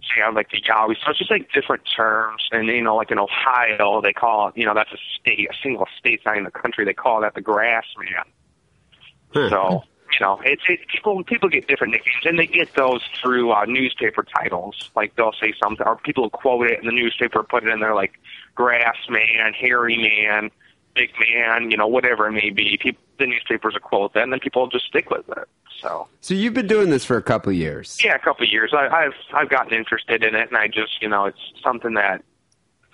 F: So you have like the Yowie. So it's just like different terms, and you know, like in Ohio, they call it, you know, that's a state, a single state, not in the country. They call that the grass man. So you know, it's it, people people get different nicknames, and they get those through uh, newspaper titles. Like they'll say something, or people will quote it in the newspaper, put it in there like grass man, hairy man, big man, you know, whatever it may be. People, the newspapers will quote that, and then people will just stick with it. So
C: So, you've been doing this for a couple of years.
F: yeah, a couple of years. I, I've I've gotten interested in it, and I just you know it's something that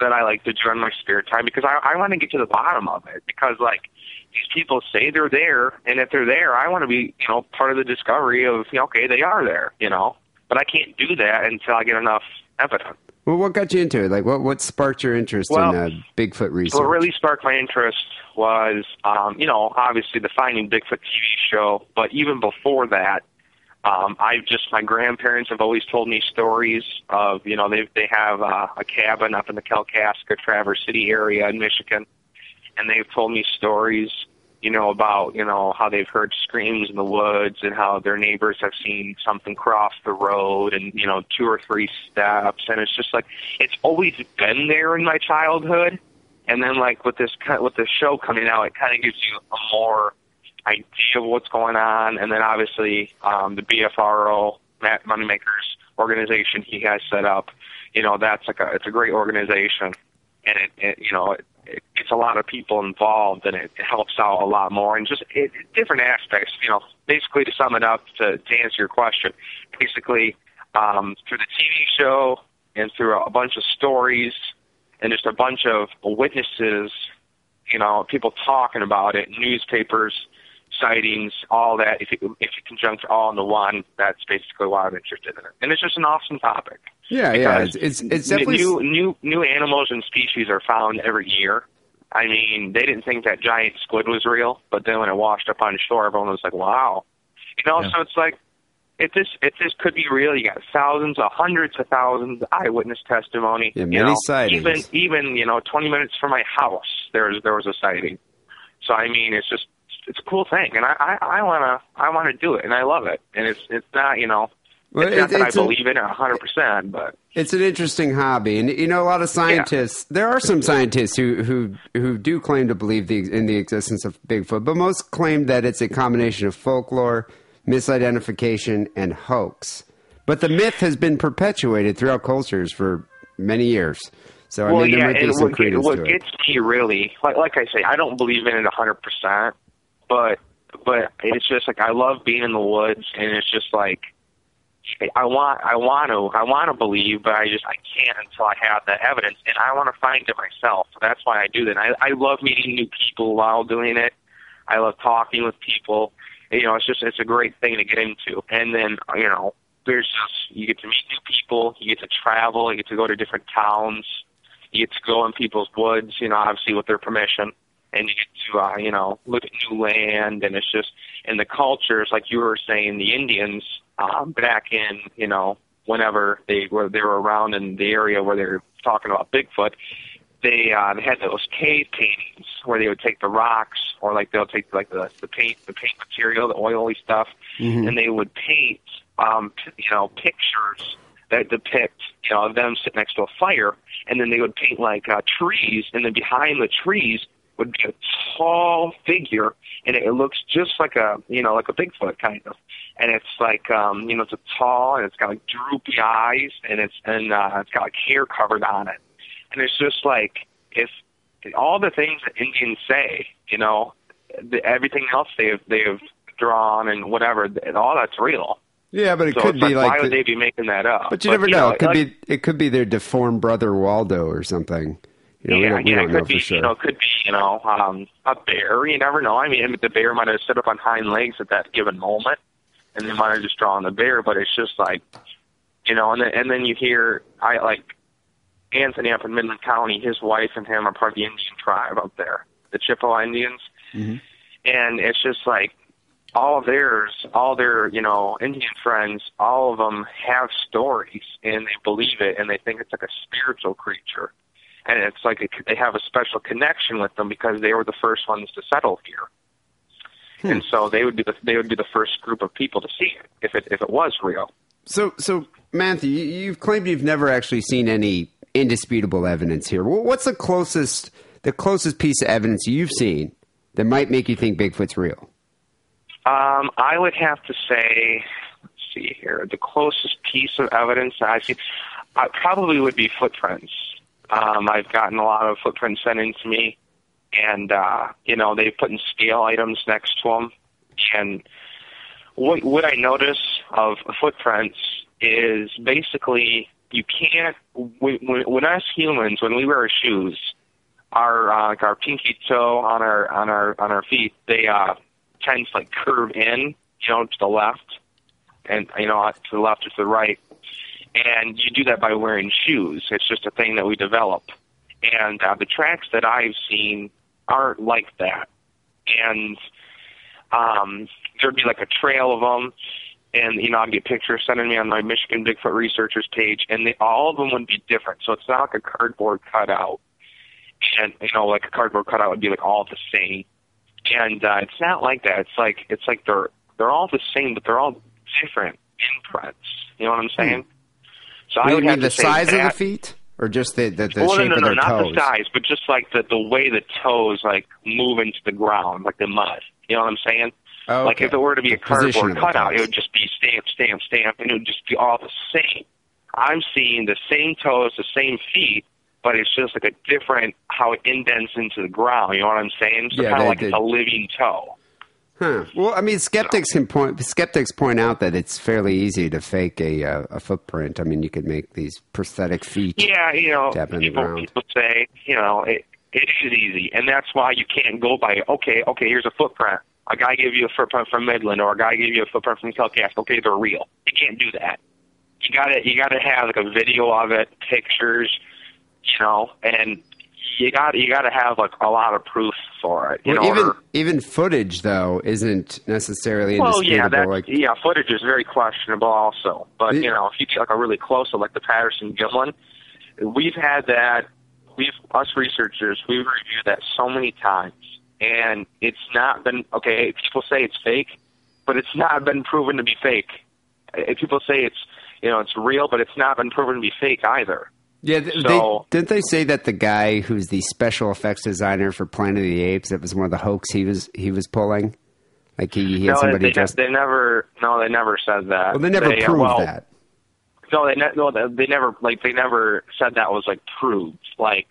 F: that I like to do in my spare time because I I want to get to the bottom of it because like these people say they're there, and if they're there, I want to be you know part of the discovery of you know, okay they are there, you know, but I can't do that until I get enough evidence.
C: Well, what got you into it? Like, what what sparked your interest
F: Well,
C: in uh, Bigfoot research?
F: What really sparked my interest was, um, you know, obviously the Finding Bigfoot TV show, but even before that, um, I just my grandparents have always told me stories of, you know, they they have uh, a cabin up in the Kalkaska, Traverse City area in Michigan, and they've told me stories, you know, about you know how they've heard screams in the woods and how their neighbors have seen something cross the road and you know two or three steps, and it's just like it's always been there in my childhood. And then like with this with the show coming out, it kind of gives you a more idea of what's going on. And then obviously um, the BFRO Matt Moneymakers organization he has set up, you know, that's like a it's a great organization, and it, it you know it, it gets a lot of people involved, and it, helps out a lot more, and just it, different aspects. You know, basically to sum it up to, to answer your question, basically um, through the TV show and through a bunch of stories and just a bunch of witnesses, you know, people talking about it, newspapers, sightings, all that. If you if you conjunct all into one, that's basically why I'm interested in it. And it's just an awesome topic.
C: yeah, yeah. It's it's, it's definitely
F: new new new animals and species are found every year. I mean, they didn't think that giant squid was real, but then when it washed up on shore, everyone was like, "Wow!" You know,
D: Yeah.
F: so it's like if this if this could be real, you got thousands, of hundreds of thousands of eyewitness testimony.
C: Yeah,
F: you
C: many
F: know,
C: sightings.
F: Even even you know, 20 minutes from my house, there was there was a sighting. So I mean, it's just it's a cool thing, and I I, I wanna I wanna do it, and I love it, and it's it's not you know
C: Well,
F: it's not
C: it-
F: that I
C: it's a-
F: believe in it 100, percent but
C: It's an interesting hobby, and you know a lot of scientists. There are some scientists who who who do claim to believe the, in the existence of Bigfoot, but most claim that it's a combination of folklore, misidentification, and hoax. But the myth has been perpetuated throughout cultures for many years. So I
F: well,
C: mean, there
F: yeah,
C: might be some
F: what,
C: credence
F: what
C: to it.
F: gets me really, like, like I say, I don't believe in it 100, percent but but it's just like I love being in the woods, and it's just like I want I want to I want to believe, but I just I can't until I have that evidence, and I want to find it myself. So that's why I do that. I I love meeting new people while doing it. I love talking with people. You know, it's just it's a great thing to get into. And then you know, there's just you get to meet new people, you get to travel, you get to go to different towns, you get to go in people's woods. You know, obviously with their permission, and you get to uh, you know look at new land, and it's just and the cultures like you were saying, the Indians um, back in you know whenever they were they were around in the area where they were talking about Bigfoot they uh, they had those cave paintings where they would take the rocks or like they'll take like the the paint the paint material the oily stuff and they would paint um p- you know pictures that depict you know them sitting next to a fire and then they would paint like uh, trees and then behind the trees would be a tall figure and it, looks just like a you know like a Bigfoot kind of and it's like um you know it's a tall and it's got like droopy eyes and it's and uh it's got like hair covered on it and it's just like if all the things that Indians say, you know, the, everything else they've they've drawn and whatever, and all that's real.
C: yeah, but it
F: So
C: could be
F: like,
C: like.
F: why would
C: the-
F: they be making that up?
C: but you never
F: you
C: know. It could
F: like-
C: be it could be their deformed brother Waldo or something. You know, we
F: yeah,
C: don't, we
F: yeah,
C: don't
F: it
C: know
F: could be,
C: for sure.
F: you know, it could be, you know, um, a bear. You never know. I mean, the bear might have stood up on hind legs at that given moment, and they might have just drawn the bear. But it's just like, you know, and then and then you hear, I like Anthony up in Midland County. His wife and him are part of the Indian tribe up there, the Chippewa Indians, and it's just like all of theirs, all their, you know, Indian friends, all of them have stories and they believe it and they think it's like a spiritual creature. And it's like a, they have a special connection with them because they were the first ones to settle here. And so they would be the they would be the first group of people to see it if it if it was real.
C: So, so Matthew, you, you've claimed you've never actually seen any indisputable evidence here. What's the closest, the closest piece of evidence you've seen that might make you think Bigfoot's real?
F: Um, I would have to say, let's see here, the closest piece of evidence I've seen uh, probably would be footprints. Um, I've gotten a lot of footprints sent in to me, and uh, you know they've put in scale items next to them. And what what I notice of footprints is basically you can't when, when, when us humans when we wear our shoes, our uh, like our pinky toe on our on our on our feet they uh tends to like curve in, you know, to the left, and you know, to the left or to the right. And you do that by wearing shoes. It's just a thing that we develop. And uh, the tracks that I've seen aren't like that. And um, there'd be like a trail of them, and you know, I'd get pictures sent to me on my Michigan Bigfoot researchers page, and they, all of them would be different. So it's not like a cardboard cutout. And you know, like a cardboard cutout would be like all the same and uh, it's not like that. It's like it's like they're they're all the same, but they're all different imprints. You know what I'm saying? So I
C: you
F: would
C: mean
F: have
C: the size of the feet, or just the the, the
F: well,
C: shape
F: no, no,
C: of
F: no,
C: their
F: not
C: toes?
F: the size, but just like the the way the toes like move into the ground, like the mud. You know what I'm saying?
C: Oh,
F: Like if it were to be a cardboard
C: of
F: cutout, it would just be stamp, stamp, stamp, and it would just be all the same. I'm seeing the same toes, the same feet, but it's just like a different how it indents into the ground. You know what I'm saying? So
C: Yeah,
F: kind of like
C: they-
F: it's a living toe.
C: Huh. Well, I mean, skeptics can point. Skeptics point out that it's fairly easy to fake a uh, a footprint. I mean, you could make these prosthetic feet.
F: Yeah, you know, people, people say, you know, it, it is easy, and that's why you can't go by, okay, okay, here's a footprint. A guy gave you a footprint from Midland, or a guy gave you a footprint from Kalkaska. Okay, they're real. You can't do that. You gotta, you gotta have like a video of it, pictures, you know, and you got, you gotta have like a lot of proof for it.
C: Well, even
F: order,
C: even footage though isn't necessarily
F: well, yeah, that's,
C: like,
F: yeah, footage is very questionable also. But,
C: Yeah.
F: you know, if you get like a really close, like the Patterson Gimlin, we've had that, we've, us researchers, we've reviewed that so many times. And it's not been, okay, people say it's fake, but it's not been proven to be fake. uh, people say it's you know it's real, but it's not been proven to be fake either.
C: Yeah, th-
F: So-
C: they, didn't they say that the guy who's the special effects designer for Planet of the Apes that was one of the hoax he was he was pulling? Like he, he had
F: no,
C: somebody
F: they,
C: dressed.
F: they never. No, they never said that.
C: well, they never
F: uh,
C: proved
F: well,
C: that.
F: No, they ne- no, they they never like they never said that was like proved. Like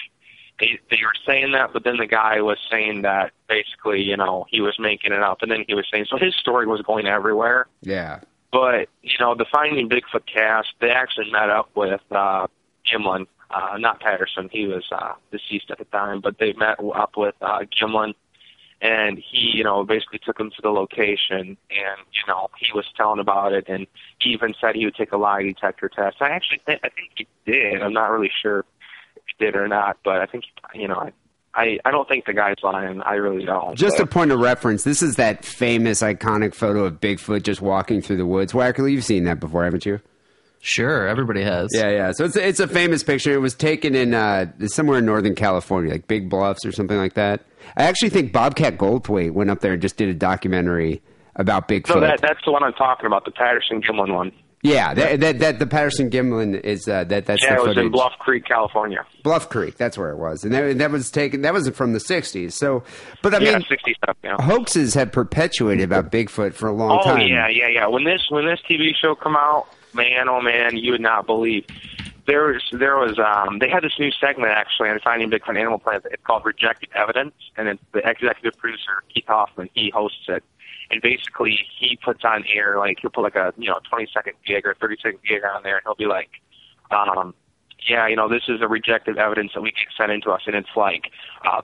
F: they they were saying that, but then the guy was saying that basically, you know, he was making it up, and then he was saying so his story was going everywhere.
C: Yeah.
F: But you know, the Finding Bigfoot cast, they actually met up with uh, Gimlin, uh, not Patterson. He was uh, deceased at the time, but they met up with uh, Gimlin, and he, you know, basically took him to the location, and you know, he was telling about it, and he even said he would take a lie detector test. I actually, think, I think he did. I'm not really sure if he did or not, but I think, you know, I. I, I don't think the guy's lying. I really don't.
C: Just
F: But-
C: a point of reference, this is that famous iconic photo of Bigfoot just walking through the woods. Wackerly, you've seen that before, haven't you?
D: Sure, everybody has.
C: Yeah, yeah. So it's it's a famous picture. It was taken in uh, somewhere in Northern California, like Big Bluffs or something like that. I actually think Bobcat Goldthwait went up there and just did a documentary about Bigfoot.
F: no, that that's the one I'm talking about, the Patterson Gimlin one.
C: yeah, that, that that the Patterson Gimlin is uh, that that's
F: Yeah,
C: the
F: it was
C: footage.
F: in Bluff Creek, California.
C: Bluff Creek, that's where it was, and that, that was taken. That was from the '60s. So, but I
F: yeah,
C: mean,
F: 67. Yeah.
C: hoaxes have perpetuated about Bigfoot for a long
F: Oh
C: time.
F: Oh yeah, yeah, yeah. When this when this TV show come out, man, oh man, you would not believe. There was there was um they had this new segment actually on Finding Bigfoot Animal Planet. It's called Rejected Evidence, and it's the executive producer Keith Hoffman. He hosts it, and basically he puts on air like he'll put like a you know 20 second gig or 30 second gig on there, and he'll be like, um, yeah, you know this is a rejected evidence that we get sent into us, and it's like. uh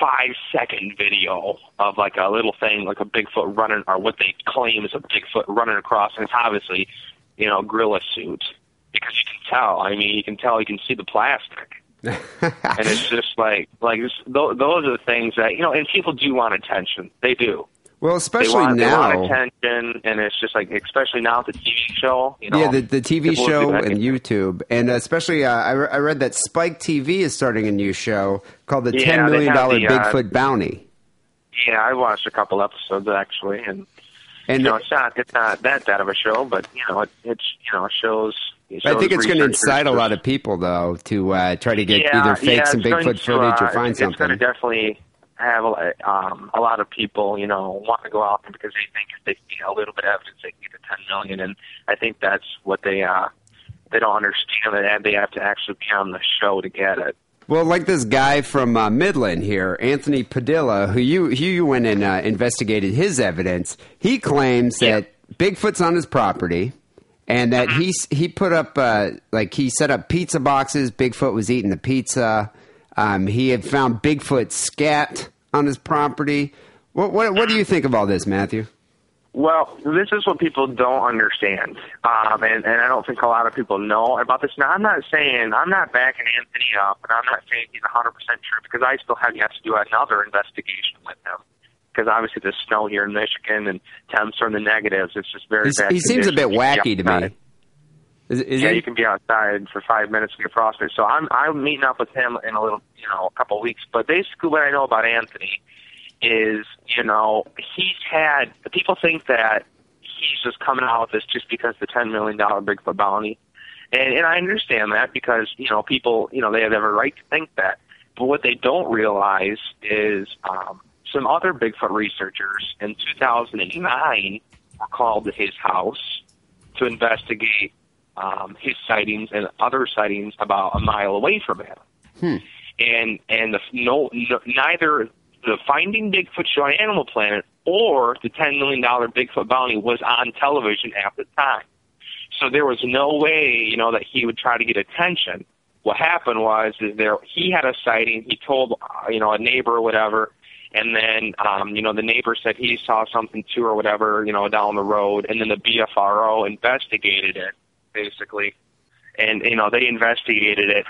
F: five second video of like a little thing like a Bigfoot running or what they claim is a Bigfoot running across and it's obviously, you know, gorilla suit. Because you can tell. I mean, you can tell you can see the plastic. and it's just like like it's, th- those are the things that you know and people do want attention. They do.
C: Well,
F: They
C: especially
F: want, they
C: now.
F: want attention and it's just like especially now with the TV show, you know.
C: yeah, the, the TV show and YouTube, and especially uh, I, re- I read that Spike TV is starting a new show called the
F: Yeah,
C: Ten
F: they
C: Million Dollar
F: the, uh,
C: Bigfoot Bounty.
F: Yeah, I watched a couple episodes actually and
C: And
F: you know, it's not it's not that bad of a show, but you know, it, it's you know, it shows.
C: I think it's going to incite a lot of people, though, to uh, try to get
F: yeah,
C: either fake
F: yeah,
C: some Bigfoot
F: to,
C: footage or find
F: it's, It's going
C: something.
F: to definitely have a, lot- um, a lot of people, you know, want to go out there because they think if they see a little bit of evidence, they can get to 10 million, and I think that's what they uh, they don't understand that they have to actually be on the show to get it.
C: Well, like this guy from uh, Midland here, Anthony Padilla, who you who you went and uh, investigated his evidence. He claims
F: Yeah.
C: that Bigfoot's on his property, and that
F: Mm-hmm.
C: he he put up uh, like he set up pizza boxes. Bigfoot was eating the pizza. Um, he had found Bigfoot scat on his property. What what what do you think of all this, Matthew?
F: Well, this is what people don't understand, um, and, and I don't think a lot of people know about this. Now, I'm not saying I'm not backing Anthony up, and I'm not saying he's 100% true because I still have yet to do another investigation with him. Because obviously there's snow here in Michigan, and temps are in the negatives. It's just very
C: He's,
F: bad.
C: he seems a bit
F: conditions. You can
C: wacky to me. Is, is
F: yeah,
C: he?
F: you can be outside for five minutes with your prospect. So I'm I'm meeting up with him in a little, you know, a couple of weeks. But basically, what I know about Anthony is, you know, he's had people think that he's just coming out with this just because the ten million dollar Bigfoot bounty, and and I understand that because you know people, you know, they have every right to think that. But what they don't realize is um, some other Bigfoot researchers in 2009 were called to his house to investigate um, his sightings and other sightings about a mile away from him. And and the no, no neither the Finding Bigfoot show on Animal Planet or the ten million dollar Bigfoot bounty was on television at the time. So there was no way, you know, that he would try to get attention. What happened was is there he had a sighting. He told uh, you know a neighbor or whatever, and then um, you know the neighbor said he saw something too or whatever, you know, down the road, and then the BFRO investigated it basically, and you know they investigated it,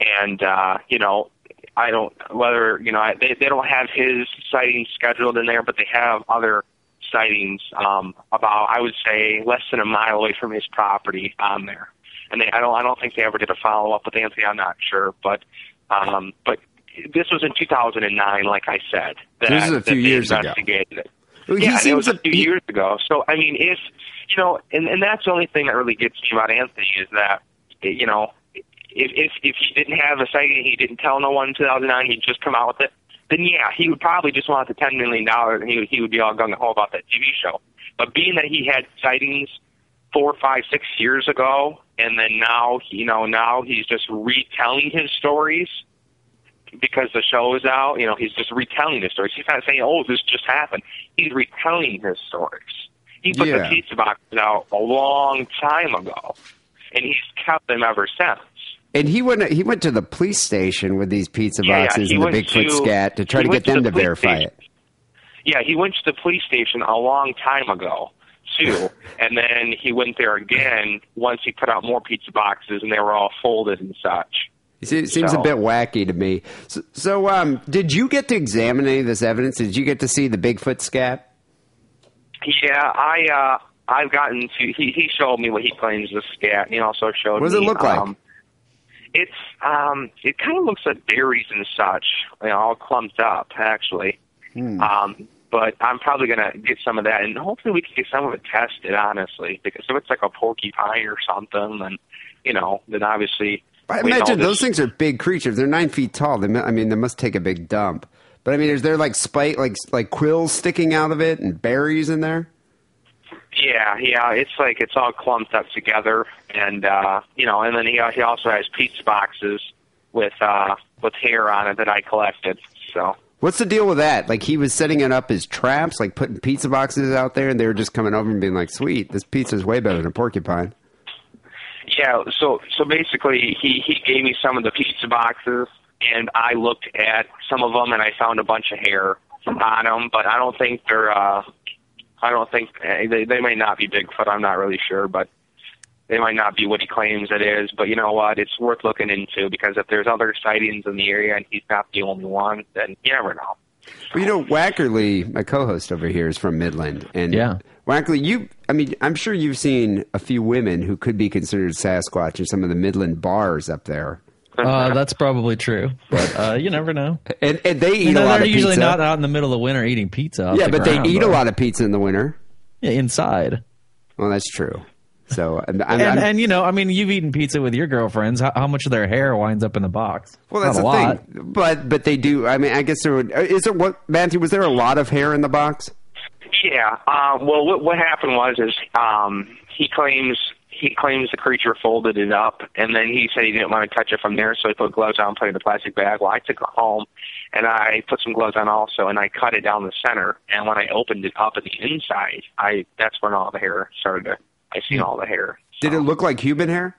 F: and uh, you know I don't whether you know I, they they don't have his sightings scheduled in there, but they have other sightings um, about I would say less than a mile away from his property on there. And they, I don't I don't think they ever did a follow up with Anthony. I'm not sure, but um, but this was in 2009, like I said. That,
C: This is a few years ago. Well, he
F: yeah, it was a few years ago. So I mean, if you know, and and that's the only thing that really gets me about Anthony is that you know, if if if he didn't have a sighting, he didn't tell no one in 2009, he'd just come out with it. Then yeah, he would probably just want the 10 million dollars, and he would he would be all gung ho about that TV show. But being that he had sightings four, five, six years ago, and then now you know now he's just retelling his stories because the show is out. You know, he's just retelling his stories. He's not saying, "Oh, this just happened." He's retelling his stories. He put
C: Yeah.
F: the pizza boxes out a long time ago, and he's kept them ever since.
C: And he went he went to the police station with these pizza
F: Yeah, yeah,
C: boxes
F: he
C: and the Bigfoot
F: to-
C: scat to try to get
F: to
C: them
F: the
C: to verify
F: station.
C: it.
F: Yeah, he went to the police station a long time ago too, and then he went there again once he put out more pizza boxes, and they were all folded and such.
C: It se- seems a bit wacky to me. So, so um, did you get to examine any of this evidence? Did you get to see the Bigfoot scat?
F: Yeah, I uh I've gotten to he he showed me what he claims is a scat. and He also showed
C: What does it look like?
F: Um, it's um it kind of looks like berries and such, you know, all clumped up actually.
C: Hmm.
F: Um but I'm probably gonna get some of that, and hopefully we can get some of it tested. Honestly, because if it's like a porcupine or something, then you know, then obviously.
C: I imagine those things are big creatures. They're nine feet tall. They, I mean, they must take a big dump. But I mean, is there like spike, like like quills sticking out of it and berries in there?
F: Yeah, yeah, it's like it's all clumped up together, and uh, you know, and then he he also has pizza boxes with uh with hair on it that I collected. So
C: What's the deal with that? Like he was setting it up as traps, like putting pizza boxes out there, and they were just coming over and being like, "Sweet, this pizza's way better than a porcupine."
F: yeah, so so basically, he he gave me some of the pizza boxes, and I looked at some of them, and I found a bunch of hair on them, but I don't think they're uh I don't think eh, they they may not be Bigfoot. I'm not really sure, but they might not be what he claims it is. But you know what? It's worth looking into because if there's other sightings in the area and he's not the only one, then you never know.
C: Well, you know, Wackerly, my co-host over here, is from Midland, and
D: Yeah.
C: Wackerly, you, I mean, I'm sure you've seen a few women who could be considered Sasquatch in some of the Midland bars up there,
D: Uh, that's probably true, but uh, you never know.
C: and, and they eat
D: You know,
C: a lot
D: they're
C: of
D: usually
C: pizza.
D: not out in the middle of winter eating pizza. off
C: yeah,
D: the
C: but they
D: ground,
C: eat a lot of pizza in the winter.
D: yeah, inside.
C: Well, that's true. So, I'm, I'm,
D: And,
C: I'm-
D: and you know, I mean, you've eaten pizza with your girlfriends. How, how much of their hair winds up in the box?
C: well, that's
D: Not
C: the
D: a lot.
C: thing. But but they do. I mean, I guess there would. uh, Is there what Matthew? Was there a lot of hair in the box?
F: Yeah. Uh, well, what what happened was is um, he claims he claims the creature folded it up, and then he said he didn't want to touch it from there, so he put gloves on, put it in a plastic bag. Well, I took it home, and I put some gloves on also, and I cut it down the center. And when I opened it up in the inside, I that's when all the hair started to. I seen all the hair.
C: Did it look like human hair?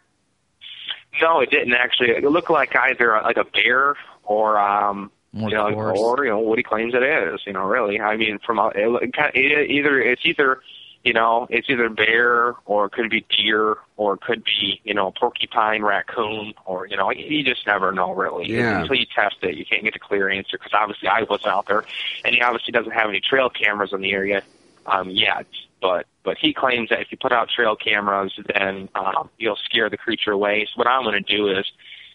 F: No, it didn't actually. It looked like either like a bear or um
D: More
F: you know,
D: coarse.
F: or you know what he claims it is. You know, really. I mean, from a, it, it, kind- it, either it's either you know it's either bear or it could be deer or it could be you know porcupine, raccoon, or you know you just never know really
C: Yeah.
F: until you test it. You can't get a clear answer because obviously I wasn't out there, and he obviously doesn't have any trail cameras in the area um, yet. But but he claims that if you put out trail cameras, then um, you'll scare the creature away. So what I'm going to do is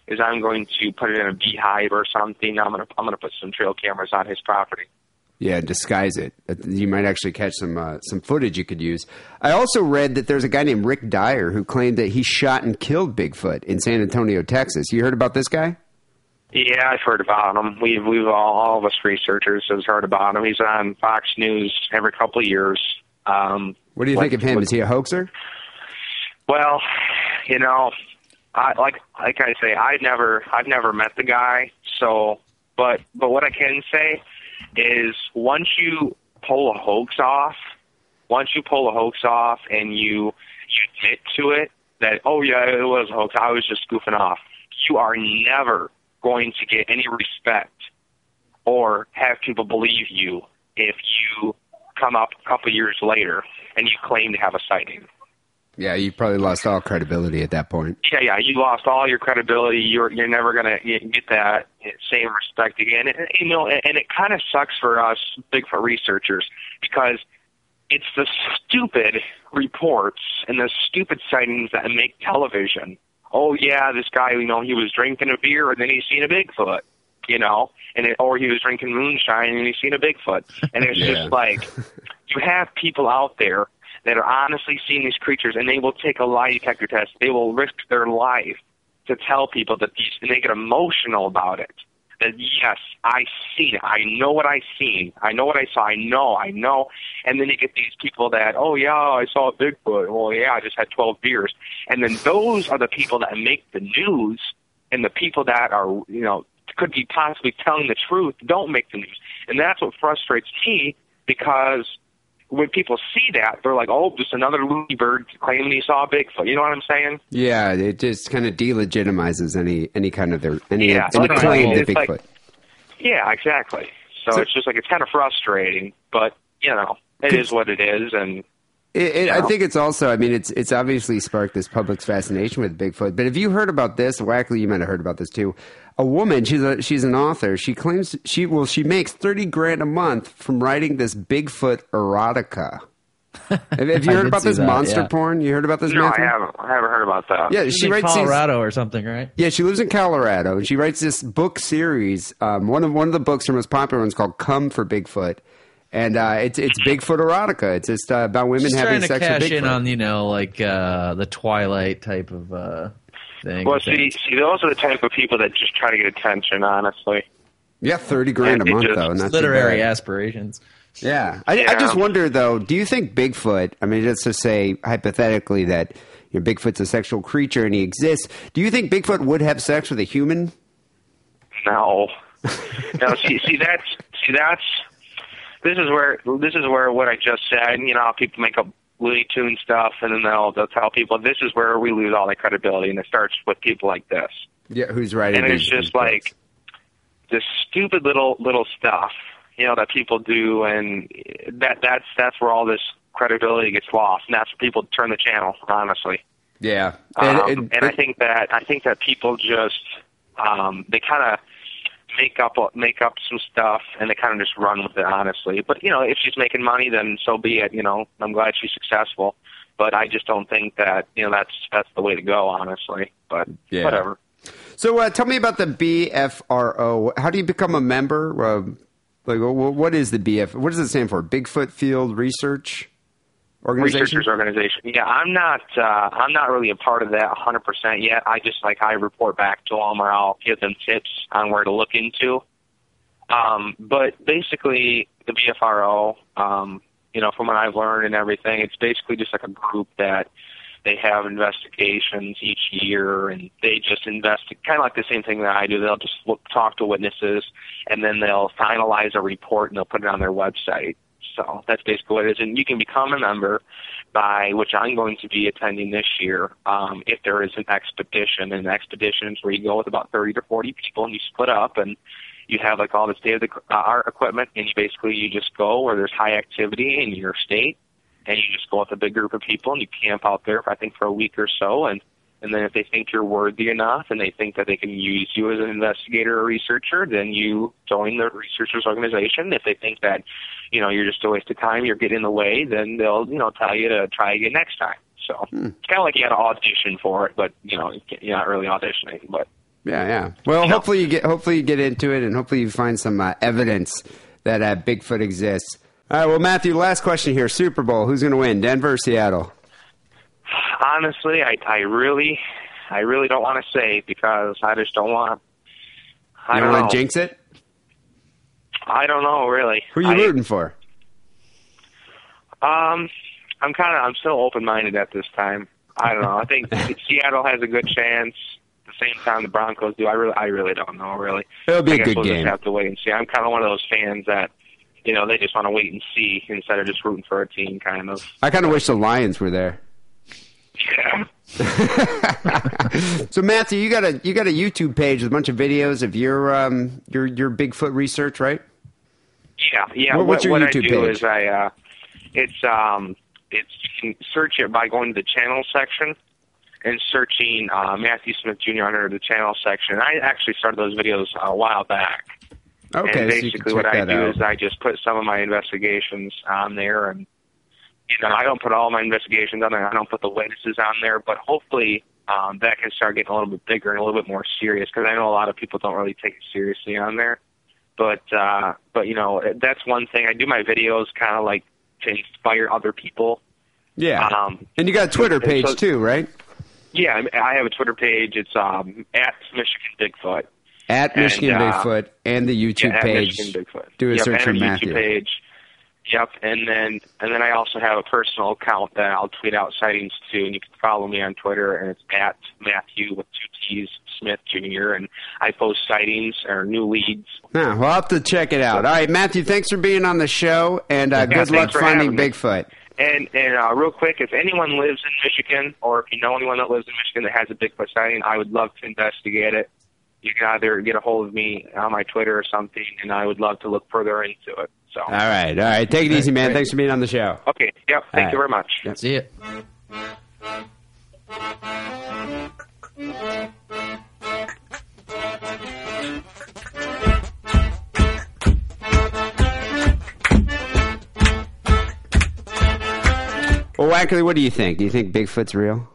F: is I'm going to put it in a beehive or something. I'm going to I'm going to put some trail cameras on his property.
C: Yeah, disguise it. Uh, You might actually catch some uh, some footage you could use. I also read that there's a guy named Rick Dyer who claimed that he shot and killed Bigfoot in San Antonio, Texas. You heard about this guy?
F: Yeah, I've heard about him. We've we've all, all of us researchers have heard about him. He's on Fox News every couple of years. Um,
C: What do you
F: Like-
C: think of him? Is he a hoaxer?
F: Well, you know, I like like I say, I've never I've never met the guy. So, but but what I can say is once you pull a hoax off, once you pull a hoax off and you you admit to it that oh yeah it was a hoax, I was just goofing off. You are never going to get any respect or have people believe you if you come up a couple years later and you claim to have a sighting.
C: Yeah, you probably lost all credibility at that point.
F: Yeah, yeah, you lost all your credibility. You're you're never gonna get that same respect again. And, you know, and it kind of sucks for us Bigfoot researchers because it's the stupid reports and the stupid sightings that make television. Oh yeah, this guy, you know, he was drinking a beer and then he seen a Bigfoot. You know, and it, or he was drinking moonshine and he seen a Bigfoot, and it's
C: Yeah.
F: just like you have people out there that are honestly seeing these creatures, and they will take a lie detector test. They will risk their life to tell people that these, and they get emotional about it. That yes, I seen it. I know what I seen. I know what I saw. I know. I know. And then you get these people that, oh yeah, I saw a Bigfoot. Well, yeah, I just had 12 beers. And then those are the people that make the news, and the people that are, you know, could be possibly telling the truth don't make the news. And that's what frustrates me because when people see that, they're like, "Oh, just another loony bird claiming he saw Bigfoot." You know what I'm saying?
C: Yeah, it just kind of delegitimizes any any kind of their any,
F: Yeah,
C: any claim to Bigfoot.
F: like- Yeah, exactly. So,
C: So-
F: it's just like it's kind of frustrating, but you know, it is what it is, and
C: It, it, I think it's also. I mean, it's it's obviously sparked this public's fascination with Bigfoot. But have you heard about this? Wackley, you might have heard about this too. A woman, she's a she's an author. She claims she well she makes thirty grand a month from writing this Bigfoot erotica. have, have you heard about this
D: that,
C: monster
D: yeah.
C: porn? You heard about this?
F: no, I haven't. I haven't heard about that.
C: Yeah,
D: She's
C: she
D: in
C: writes these-
D: Colorado or something, right?
C: Yeah, she lives in Colorado, and she writes this book series. Um, one of one of the books, her most popular one's called "Come for Bigfoot," and uh, it's it's Bigfoot erotica. It's just uh, about women
D: She's
C: having
D: trying to
C: sex
D: cash
C: with Bigfoot.
D: in on you know like uh, the Twilight type of uh, thing.
F: Well, see, see, those are the type of people that just try to get attention. Honestly,
C: yeah, thirty grand a month
F: just-
C: though, and that's
D: literary aspirations.
C: Yeah, I, I just wonder though. Do you think Bigfoot? I mean, just to say hypothetically that you know, Bigfoot's a sexual creature and he exists. Do you think Bigfoot would have sex with a human?
F: no, no. See, see, that's see, that's this is where this is where what I just said. You know, people make up Looney Tune stuff, and then they'll they'll tell people this is where we lose all that credibility, and it starts with people like this.
C: Yeah, who's writing?
F: and it's just like this stupid little little stuff you know that people do and that that's that's where all this credibility gets lost and that's where people turn the channel honestly
C: yeah,
F: um,
C: and,
F: and, I think that I think that people just um they kind of make up make up some stuff and they kind of just run with it honestly but you know if she's making money then so be it you know I'm glad she's successful but I just don't think that you know that's that's the way to go honestly but
C: Yeah.
F: whatever
C: So uh, tell me about the BFRO. How do you become a member? Uh, like, wh- what is the BF? What does it stand for? Bigfoot Field Research Organization.
F: researchers organization. Yeah, I'm not. Uh, I'm not really a part of that 100 percent yet. I just like I report back to them, or I'll give them tips on where to look into. Um, but basically, the BFRO, um, you know, from what I've learned and everything, it's basically just like a group that they have investigations each year, and they just investigate, kind of like the same thing that I do. They'll just look, talk to witnesses, and then they'll finalize a report and they'll put it on their website. So that's basically what it is. And you can become a member by which I'm going to be attending this year. Um, if there is an expedition, and expeditions where you go with about 30 to 40 people and you split up and you have like all the state of the uh, art equipment, and you basically you just go where there's high activity in your state, and you just go with a big group of people and you camp out there, for, I think, for a week or so, and and then if they think you're worthy enough and they think that they can use you as an investigator or researcher, then you join the researchers organization. If they think that, you know, you're just a waste of time, you're getting in the way, then they'll, you know, tell you to try again next time. So it's kind of like you had to audition for it, but you know, you're not really auditioning. But
C: Yeah, yeah. Well,
F: No.
C: hopefully you get hopefully you get into it, and hopefully you find some uh, evidence that uh, Bigfoot exists. All right. Well, Matthew, last question here: Super Bowl. Who's going to win? Denver or Seattle?
F: Honestly, I, I really, I really don't want to say because I just don't want. I
C: you
F: don't
C: want to jinx it?
F: I don't know really.
C: Who are you
F: I,
C: rooting for?
F: Um, I'm kind of I'm still open minded at this time. I don't know. I think Seattle has a good chance. At the same time, the Broncos do. I really, I really don't know. Really,
C: It'll be
F: I
C: a
F: guess
C: good
F: we'll
C: game.
F: just have to wait and see. I'm kind of one of those fans that, you know, they just want to wait and see instead of just rooting for a team. Kind of.
C: I kind of wish the Lions were there.
F: Yeah.
C: So Matthew, you got a you got a YouTube page with a bunch of videos of your um your your Bigfoot research, right?
F: Yeah, yeah.
C: What- what's your
F: what
C: YouTube
F: I do
C: page?
F: is I, uh, it's um, it's you can search it by going to the channel section and searching uh, Matthew Smith Jr. under the channel section. I actually started those videos a while back.
C: Okay,
F: and
C: so
F: basically,
C: check
F: what I do
C: out.
F: is I just put some of my investigations on there, and you know, I don't put all my investigations on there. I don't put the witnesses on there, but hopefully. Um, that can start getting a little bit bigger and a little bit more serious because I know a lot of people don't really take it seriously on there but uh but you know that's one thing i do my videos kind of like to inspire other people.
C: Yeah.
F: Um,
C: and you got a Twitter page
F: so-
C: too, right?
F: Yeah, I- I have a Twitter page. It's um, at Michigan Bigfoot.
C: At
F: And,
C: Michigan
F: uh,
C: Bigfoot and the YouTube
F: yeah, at
C: page.
F: Michigan Bigfoot.
C: Do a
F: yep,
C: search for
F: a YouTube
C: Matthew.
F: page. Yep, and then and then I also have a personal account that I'll tweet out sightings to, and you can follow me on Twitter, and it's at Matthew with two T's Smith Jr. And I post sightings or new leads.
C: Nah, we'll have to check it out. All right, Matthew, thanks for being on the show, and uh,
F: Yeah,
C: good luck finding. Bigfoot.
F: And and uh, real quick, if anyone lives in Michigan, or if you know anyone that lives in Michigan that has a Bigfoot sighting, I would love to investigate it. You can either get a hold of me on my Twitter or something, and I would love to look further into it. So,
C: All right, all right. Take it easy, man.
D: great.
C: Thanks for being on the show.
F: okay, yep, thank
C: All
F: you very
C: right.
F: much.
D: See it.
C: Well, Wackerly, what do you think? Do you think Bigfoot's real?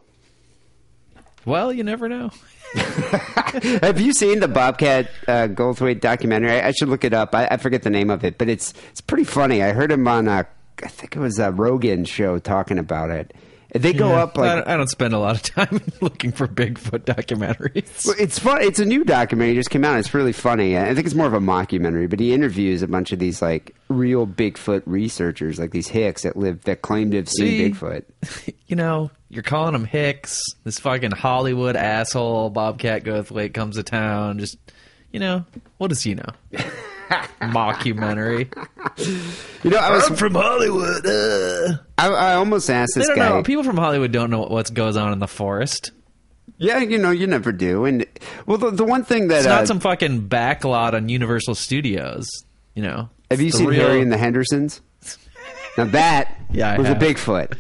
D: Well, you never know.
C: Have you seen the Bobcat uh, Goldthwait documentary? I, I should look it up. I, I forget the name of it, but it's it's pretty funny. I heard him on a, I think it was a Rogan show talking about it. They go up
D: I, don't, I don't spend a lot of time looking for Bigfoot documentaries.
C: Well, It's fun. It's a new documentary. It just came out. It's really funny. I think it's more of a mockumentary, but he interviews a bunch of these like real Bigfoot researchers, like these hicks that live that claim to have seen
D: See?
C: Bigfoot.
D: you know, you're calling him Hicks. This fucking Hollywood asshole Bobcat Goldthwait comes to town. Just, you know, what does he know? Mockumentary.
C: You know, I was
D: from Hollywood. Uh.
C: I, I almost asked
D: They
C: this
D: don't
C: guy.
D: know. People from Hollywood don't know what goes on in the forest.
C: yeah, you know, you never do. And well, the, the one thing that
D: It's
C: uh,
D: not some fucking backlot on Universal Studios. You know.
C: have you seen
D: real-
C: Harry and the Hendersons? Now that
D: Yeah,
C: was
D: have.
C: a Bigfoot,
D: You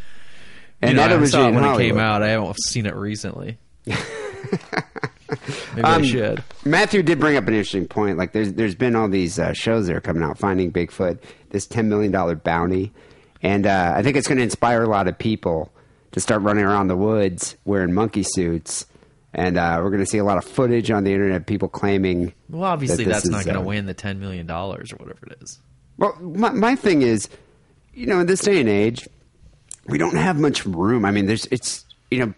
C: and
D: know,
C: that
D: I
C: originated
D: saw it when
C: Hollywood.
D: it came out. I haven't seen it recently. Maybe I
C: Um,
D: should.
C: Matthew did bring up an interesting point. Like, there's there's been all these uh, shows that are coming out, Finding Bigfoot, this ten million dollar bounty, and uh, I think it's going to inspire a lot of people to start running around the woods wearing monkey suits, and uh, we're going to see a lot of footage on the internet, of people claiming.
D: Well, obviously
C: that
D: that's not going to
C: uh,
D: win the ten million dollars or whatever it is.
C: Well, my, my thing is, you know, in this day and age, we don't have much room. I mean, there's it's you know,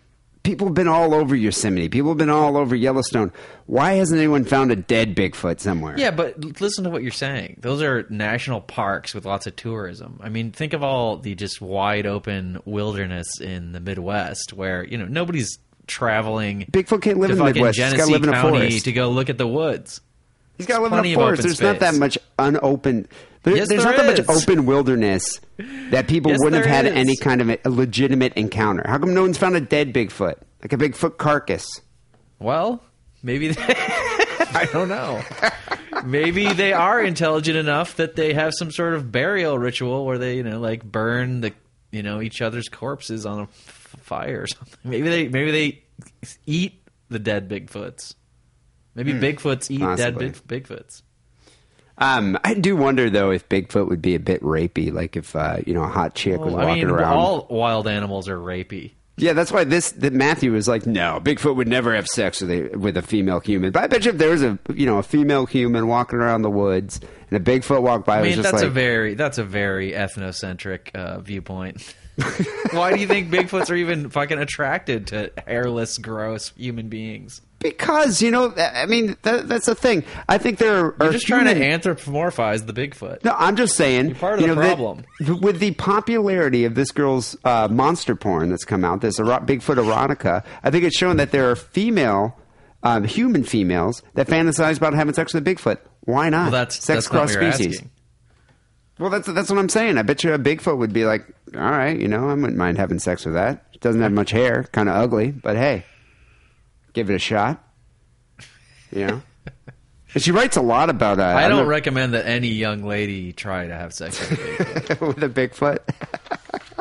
C: people have been all over Yosemite, people have been all over Yellowstone. Why hasn't anyone found a dead Bigfoot somewhere?
D: Yeah, but listen to what you're saying. Those are national parks with lots of tourism. I mean, think of all the just wide open wilderness in the Midwest where, you know, nobody's traveling
C: Bigfoot can't live
D: to
C: in the Midwest. He's gotta live in a
D: County
C: forest.
D: to go look at the woods.
C: He's got to live
D: plenty
C: in a forest. There's not that much unopened. There,
D: Yes,
C: there's
D: there
C: not that much open wilderness that people
D: Yes,
C: wouldn't have had
D: is.
C: any kind of a, legitimate encounter. How come no one's found a dead Bigfoot, like a Bigfoot carcass?
D: Well, maybe they, I don't know. Maybe they are intelligent enough that they have some sort of burial ritual where they, you know, like burn the, you know, each other's corpses on a f- fire or something. Maybe they, maybe they eat the dead Bigfoots. Maybe hmm. Bigfoots eat.
C: Possibly.
D: dead big, Bigfoots.
C: Um, I do wonder though if Bigfoot would be a bit rapey, like if uh, you know a hot chick was
D: Well, I
C: walking
D: mean,
C: around.
D: all wild animals are rapey.
C: Yeah, that's why this that Matthew was like, no, Bigfoot would never have sex with a with a female human. But I bet you if there was a you know a female human walking around the woods and a Bigfoot walked by,
D: I
C: it was
D: mean, that's
C: like,
D: a very that's a very ethnocentric uh, viewpoint. Why do you think Bigfoots are even fucking attracted to hairless, gross human beings?
C: Because you know, I mean, that, that's the thing. I think there are
D: You're just trying to anthropomorphize the Bigfoot.
C: No, I'm just saying.
D: You're part of
C: you
D: the
C: know, that-
D: problem.
C: with the popularity of this girl's uh, monster porn that's come out, this ero- Bigfoot erotica, I think it's shown that there are female, um, human females that fantasize about having sex with a Bigfoot. Why not?
D: Well, that's
C: sex
D: that's
C: cross species.
D: asking.
C: Well, that's that's what I'm saying. I bet you a Bigfoot would be like, all right, you know, I wouldn't mind having sex with that. It doesn't have much hair, kind of ugly, but hey, give it a shot. Yeah. And she writes a lot about. Uh,
D: I don't recommend that any young lady try to have sex with a Bigfoot.
C: with a Bigfoot.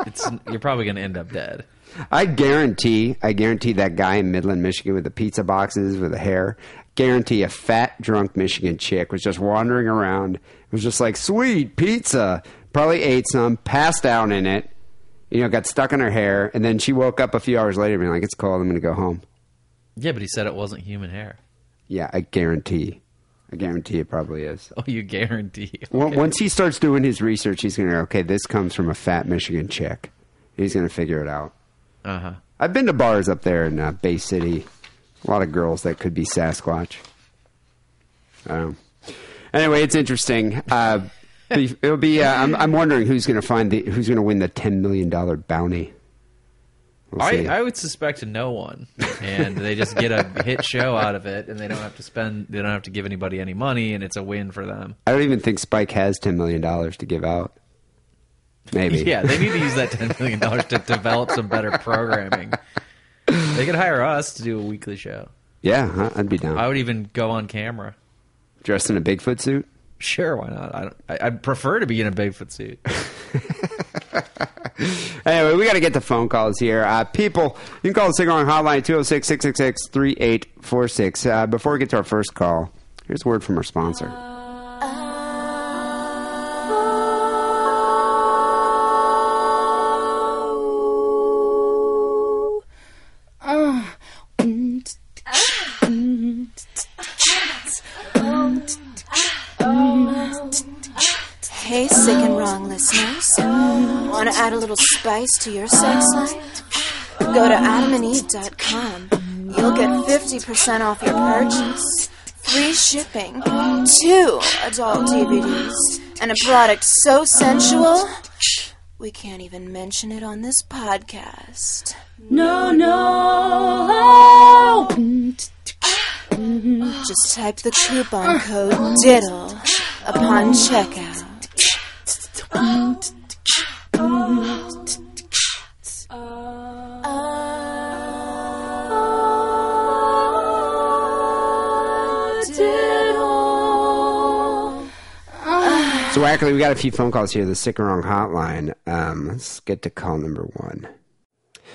D: It's you're probably going to end up dead.
C: I guarantee, I guarantee that guy in Midland, Michigan, with the pizza boxes with the hair, guarantee a fat, drunk Michigan chick was just wandering around. It was just like, sweet pizza. Probably ate some, passed out in it, you know, got stuck in her hair, and then she woke up a few hours later being like, it's cold, I'm going to go home.
D: Yeah, but he said it wasn't human hair.
C: Yeah, I guarantee. I guarantee it probably is.
D: Oh, you guarantee.
C: Well, Once he starts doing his research, he's going to okay, this comes from a fat Michigan chick. He's going to figure it out.
D: Uh huh.
C: I've been to bars up there in uh, Bay City. A lot of girls that could be Sasquatch. Um, anyway, it's interesting. Uh, it'll be. Uh, I'm, I'm wondering who's going to find the who's going to win the ten million dollar bounty. We'll
D: I. I would suspect no one, and they just get a hit show out of it, and they don't have to spend, they don't have to give anybody any money, and it's a win for them.
C: I don't even think Spike has ten million dollars to give out. Maybe.
D: Yeah, they need to use that ten million dollars to develop some better programming. They could hire us to do a weekly show.
C: Yeah. I'd be down.
D: I would even go on camera.
C: Dressed in a Bigfoot suit.
D: Sure, why not? I don't. I, I'd prefer to be in a Bigfoot suit.
C: Anyway, we got to get the phone calls here. Uh, people, you can call the Sick and Wrong Hotline 206 666 3846. Uh, Before we get to our first call, here's a word from our sponsor.
G: Spice to your sex life? Go to adamandeve.com. You'll get 50% off your purchase, free shipping, two adult DVDs, and a product so sensual, we can't even mention it on this podcast. No, no. Just type the coupon code DIDDLE upon checkout.
C: So, actually, we got a few phone calls here. The Sick and Wrong Hotline. Um, let's get to call number one.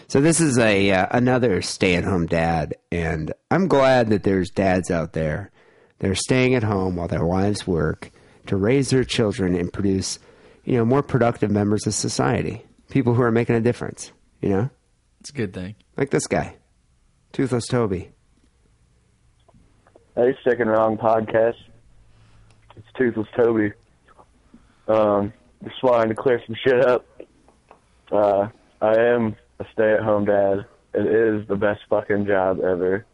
C: So, this is a uh, another stay-at-home dad, and I'm glad that there's dads out there They're staying at home while their wives work to raise their children and produce, you know, more productive members of society. People who are making a difference. You know,
D: It's a good thing.
C: like this guy, Toothless Toby.
H: Hey, Sick and Wrong Podcast. It's Toothless Toby. Um, just wanted to clear some shit up. Uh, I am a stay-at-home dad. It is the best fucking job ever.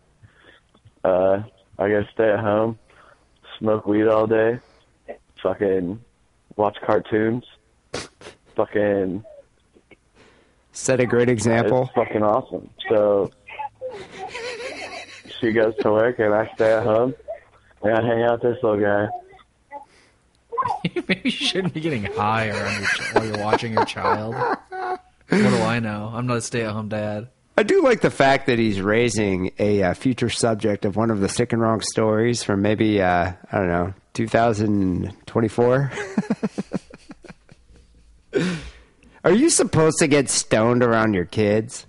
H: Uh, I get to stay at home, smoke weed all day, fucking watch cartoons, fucking
C: Set a great example.
H: It's fucking awesome. So she goes to work and I stay at home and I hang out with this little guy.
D: Maybe you shouldn't be getting high around your ch- while you're watching your child. What do I know? I'm not a stay-at-home dad.
C: I do like the fact that he's raising a uh, future subject of one of the sick and wrong stories from maybe uh, I don't know 2024. Are you supposed to get stoned around your kids?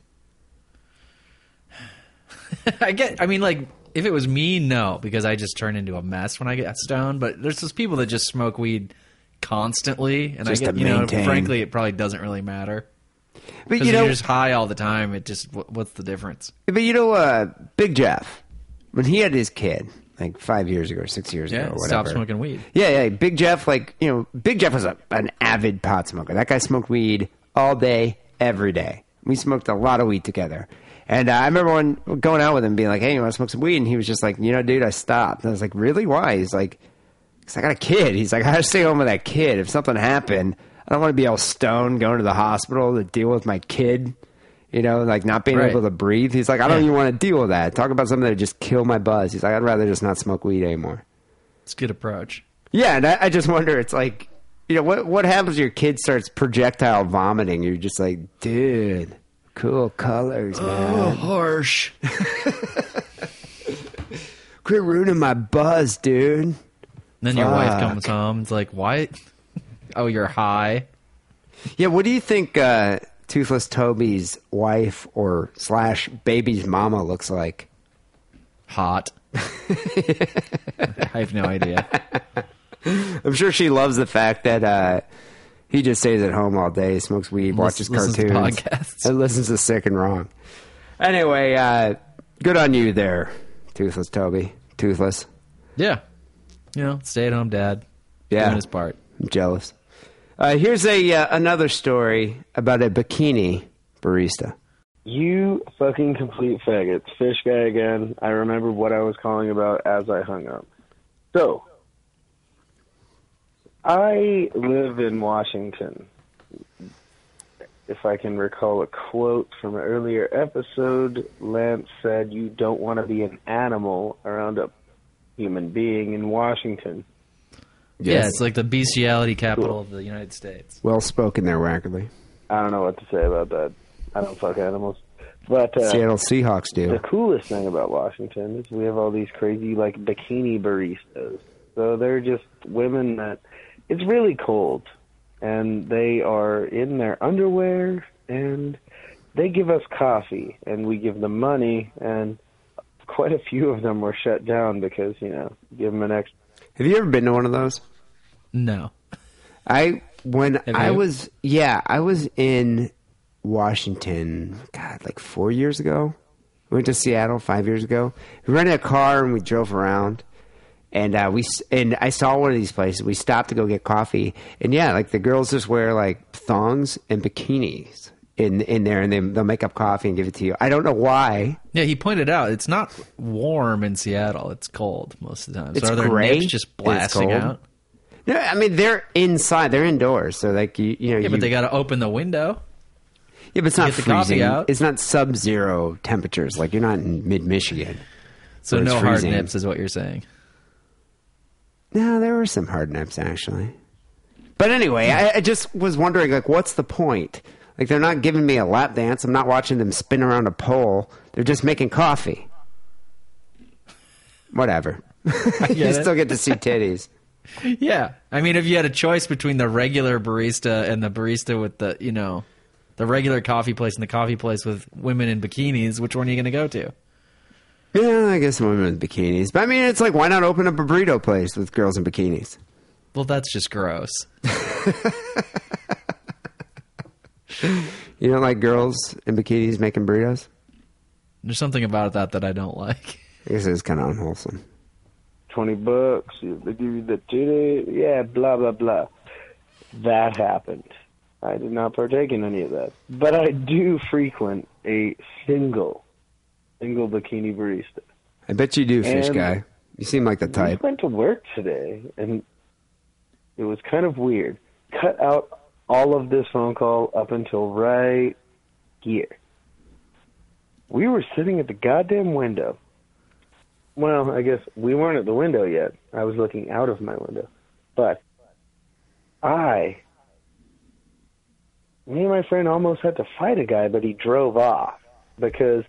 D: I get. I mean, like, if it was me, no, because I just turn into a mess when I get stoned. But there's those people that just smoke weed constantly, and
C: Just
D: I get, you know, frankly, it probably doesn't really matter.
C: But you know,
D: you're just high all the time, it just what, what's the difference?
C: but you know, uh, Big Jeff, when he had his kid, like five years ago, or six years
D: Yeah,
C: ago, or whatever.
D: stop smoking weed.
C: Yeah, yeah. Big Jeff, like you know, Big Jeff was a, an avid pot smoker. That guy smoked weed all day, every day. We smoked a lot of weed together. And uh, I remember when going out with him, being like, "Hey, you want to smoke some weed?" And he was just like, "You know, dude, I stopped." And I was like, "Really? Why?" He's like, "Cause I got a kid." He's like, "I gotta stay home with that kid. If something happened, I don't want to be all stoned going to the hospital to deal with my kid." You know, like not being
D: Right.
C: able to breathe. He's like, I don't
D: Yeah.
C: even want to deal with that. Talk about something that just kill my buzz. He's like, I'd rather just not smoke weed anymore.
D: It's a good approach.
C: Yeah, and I, I just wonder. It's like, you know, what what happens? When your kid starts projectile vomiting. You're just like, dude, cool colors, man.
D: harsh.
C: Quit ruining my buzz, dude.
D: Then your wife comes home. It's like, why? Oh, you're high.
C: Yeah, what do you think uh, Toothless Toby's wife or slash baby's mama looks like?
D: Hot. I have no idea.
C: I'm sure she loves the fact that uh, he just stays at home all day, smokes weed, watches
D: listens to
C: cartoons,
D: podcasts.
C: and listens to Sick and Wrong. Anyway, uh, good on you there, Toothless Toby. Toothless.
D: Yeah. You know, stay at home dad.
C: Yeah.
D: Doing his part.
C: I'm jealous. Uh, here's a uh, another story about a bikini barista.
I: You fucking complete faggots. Fish guy again. I remember what I was calling about as I hung up. So, I live in Washington. If I can recall a quote from an earlier episode, Lance said, You don't want to be an animal around a human being in Washington.
D: Yeah, it's like the bestiality capital of the United States.
C: Well spoken there, Wackerly.
I: I don't know what to say about that. I don't fuck animals. But uh,
C: Seattle Seahawks do.
I: The coolest thing about Washington is we have all these crazy like bikini baristas. So they're just women that it's really cold and they are in their underwear and they give us coffee and we give them money and quite a few of them were shut down because, you know, give them an extra
C: Have you ever been to one of those?
D: No.
C: I when
D: Have
C: I
D: you?
C: was yeah, I was in Washington, God, like four years ago. We went to Seattle five years ago. We rented a car and we drove around, and uh, we and I saw one of these places. We stopped to go get coffee, and yeah, like the girls just wear like thongs and bikinis in in there, and they they'll make up coffee and give it to you. I don't know why.
D: Yeah, he pointed out it's not warm in Seattle. It's cold most of the time.
C: It's
D: so are there
C: gray
D: nips just blasting out?
C: No, I mean they're inside. They're indoors, so like you you know.
D: Yeah,
C: you,
D: but they got to open the window.
C: Yeah, but it's not
D: get the coffee
C: freezing.
D: out.
C: It's not sub-zero temperatures. Like you're not in mid-Michigan.
D: So no hard nips is what you're saying.
C: No, there were some hard nips actually. But anyway, I, I just was wondering, like, what's the point? Like, they're not giving me a lap dance. I'm not watching them spin around a pole. They're just making coffee. Whatever. you still get to see titties.
D: Yeah, I mean, if you had a choice between the regular barista and the barista with the, you know, the regular coffee place and the coffee place with women in bikinis, which one are you going to go to?
C: Yeah, I guess women with bikinis. But I mean, it's like, why not open up a burrito place with girls in bikinis?
D: Well, that's just gross.
C: You don't like girls in bikinis making burritos?
D: There's something about that that I don't like.
C: I guess it's kind of unwholesome.
I: 20 bucks, they give you the titty, yeah, blah, blah, blah. That happened. I did not partake in any of that. But I do frequent a single, single bikini barista.
C: I bet you do, fish
I: And-
C: guy. You seem like the
I: We
C: type.
I: went to work today, and it was kind of weird. Cut out all of this phone call up until right here. We were sitting at the goddamn window. Well, I guess we weren't at the window yet. I was looking out of my window. But I, me and my friend almost had to fight a guy, but he drove off because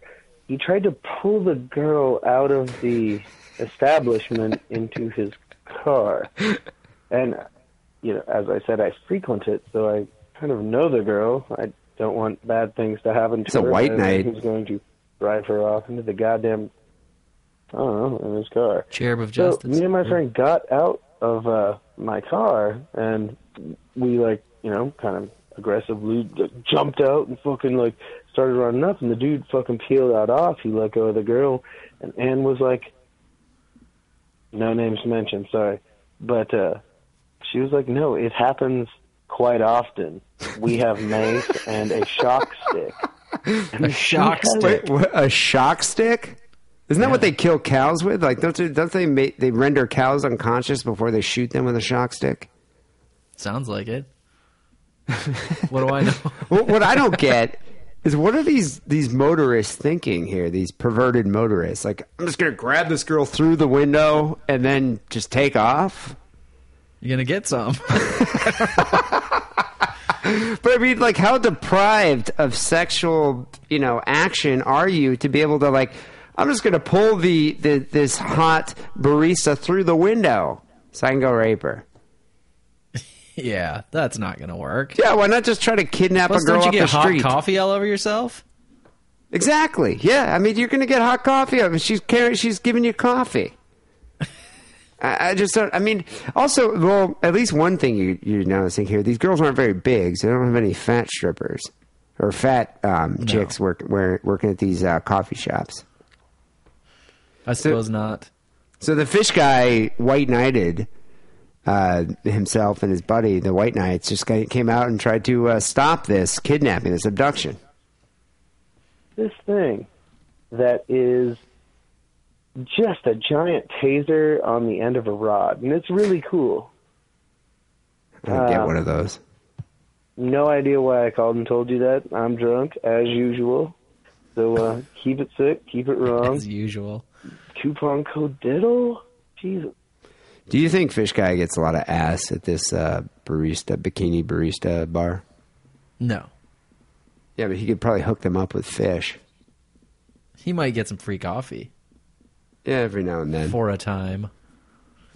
I: he tried to pull the girl out of the establishment into his car. And, you know, as I said, I frequent it, so I kind of know the girl. I don't want bad things to happen to
C: It's a
I: her.
C: white knight.
I: Who's going to drive her off into the goddamn, I don't know, in his car.
D: Cherub of
I: So
D: justice.
I: me and my friend got out of uh, my car and we like, you know, kind of aggressively jumped out and fucking like started running up and the dude fucking peeled out off. He let go of the girl and Anne was like, no names mentioned, sorry, but uh, she was like, no, it happens quite often. We have mace and a shock stick. And
D: A shock stick.
C: Wait, what, a shock stick? Isn't that what they kill cows with? Like, don't they, don't they make, they render cows unconscious before they shoot them with a shock stick?
D: Sounds like it. what do I know?
C: What, what I don't get is what are these these motorists thinking here? These perverted motorists. Like, I'm just gonna grab this girl through the window and then just take off.
D: You're gonna get some.
C: But I mean, like, how deprived of sexual, you know, action are you to be able to like? I'm just gonna pull the, the this hot barista through the window so I can go rape her.
D: yeah, that's not gonna work.
C: Yeah, why not just try to kidnap
D: Plus,
C: a girl
D: don't you
C: off
D: get
C: the
D: hot
C: street?
D: coffee all over yourself?
C: Exactly. Yeah, I mean, you're going to get hot coffee. I mean, she's carrying, she's giving you coffee. I, I just don't. I mean, also, well, at least one thing you, you're noticing here: these girls aren't very big, so they don't have any fat strippers or fat um, chicks work, where, working at these uh, coffee shops.
D: I suppose not.
C: So the fish guy white knighted uh, himself and his buddy, the White Knights, just came out and tried to uh, stop this kidnapping, this abduction.
I: This thing that is just a giant taser on the end of a rod, and it's really cool.
C: I don't get
I: Uh,
C: one of those.
I: No idea why I called and told you that. I'm drunk as usual. So uh, keep it sick, keep it wrong.
D: As usual.
I: Coupon code diddle. Jesus.
C: Do you think Fish Guy gets a lot of ass at this uh, barista, bikini barista bar?
D: No.
C: Yeah, but he could probably hook them up with fish.
D: He might get some free coffee
C: Yeah, every now and then.
D: for a time.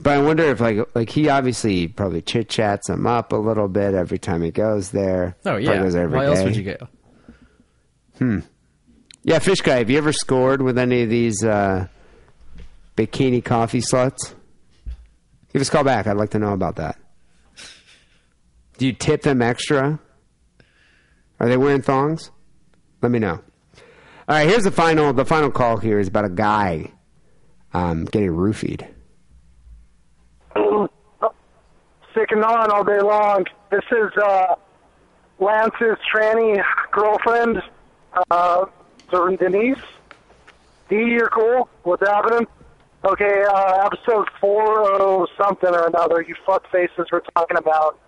C: But I wonder if like like he obviously probably chit chats them up a little bit every time he goes there.
D: Oh
C: Probably
D: yeah.
C: goes every
D: Why else
C: day.
D: would you go? Hmm.
C: Yeah, Fish Guy, have you ever scored with any of these uh, bikini coffee sluts? Give us a call back. I'd like to know about that. Do you tip them extra? Are they wearing thongs? Let me know. All right, here's the final. The final call here is about a guy um, getting roofied.
J: sick and on all day long. This is uh, Lance's tranny girlfriend, uh, certain Denise. D, you're cool. What's happening? Okay, uh, episode four oh something or another. You fuck faces were talking about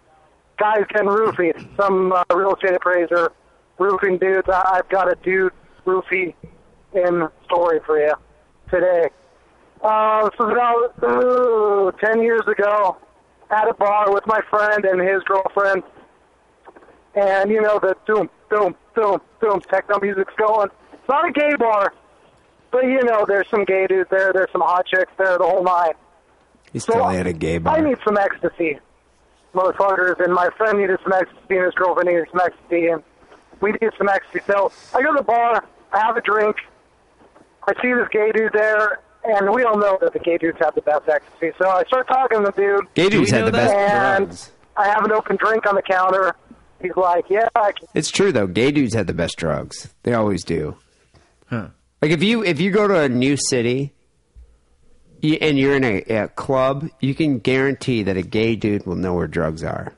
J: guys getting roofied. Some uh, real estate appraiser roofing dudes. I've got a dude roofie in story for you today. Uh, this was about uh, 10 years ago at a bar with my friend and his girlfriend. And, you know, the doom, doom, doom, doom techno music's going. It's not a gay bar, but, you know, there's some gay dudes there, there's some hot chicks there, the whole nine.
C: He's still at a gay bar.
J: I need some ecstasy, motherfuckers, and my friend needed some ecstasy, and his girlfriend needed some ecstasy, and we needed some ecstasy. So I go to the bar, I have a drink, I see this gay dude there, and we all know that the gay dudes have the best ecstasy. So I start talking to the dude.
C: Gay dudes have the best
J: and
C: drugs.
J: I have an open drink on the counter. He's like, "Yeah, I can
C: It's true though. Gay dudes have the best drugs. They always do.
D: Huh.
C: Like if you if you go to a new city you, and you're in a, a club, you can guarantee that a gay dude will know where drugs are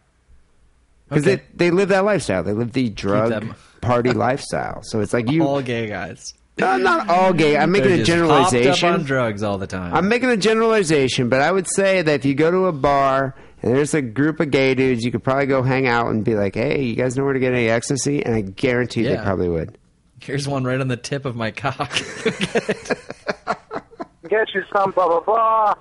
C: because
D: Okay.
C: they they live that lifestyle. They live the drug party lifestyle. So it's like you.
D: All gay guys.
C: No, not all gay. I'm making
D: They're
C: a
D: just hopped
C: generalization.
D: up on drugs all the time.
C: I'm making a generalization, but I would say that if you go to a bar and there's a group of gay dudes, you could probably go hang out and be like, "Hey, you guys know where to get any ecstasy?" And I guarantee they probably would.
D: Here's one right on the tip of my cock.
J: get you some, blah, blah, blah,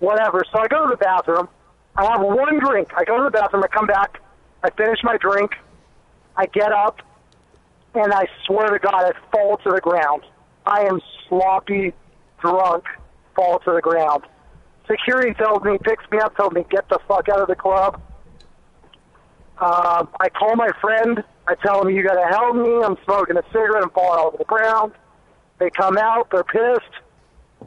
J: whatever. So I go to the bathroom. I have one drink. I go to the bathroom. I come back. I finish my drink. I get up, and I swear to God, I fall to the ground. I am sloppy, drunk, fall to the ground. Security tells me, picks me up, tells me, get the fuck out of the club. Uh, I call my friend. I tell him, you got to help me. I'm smoking a cigarette. I'm falling all over the ground. They come out. They're pissed.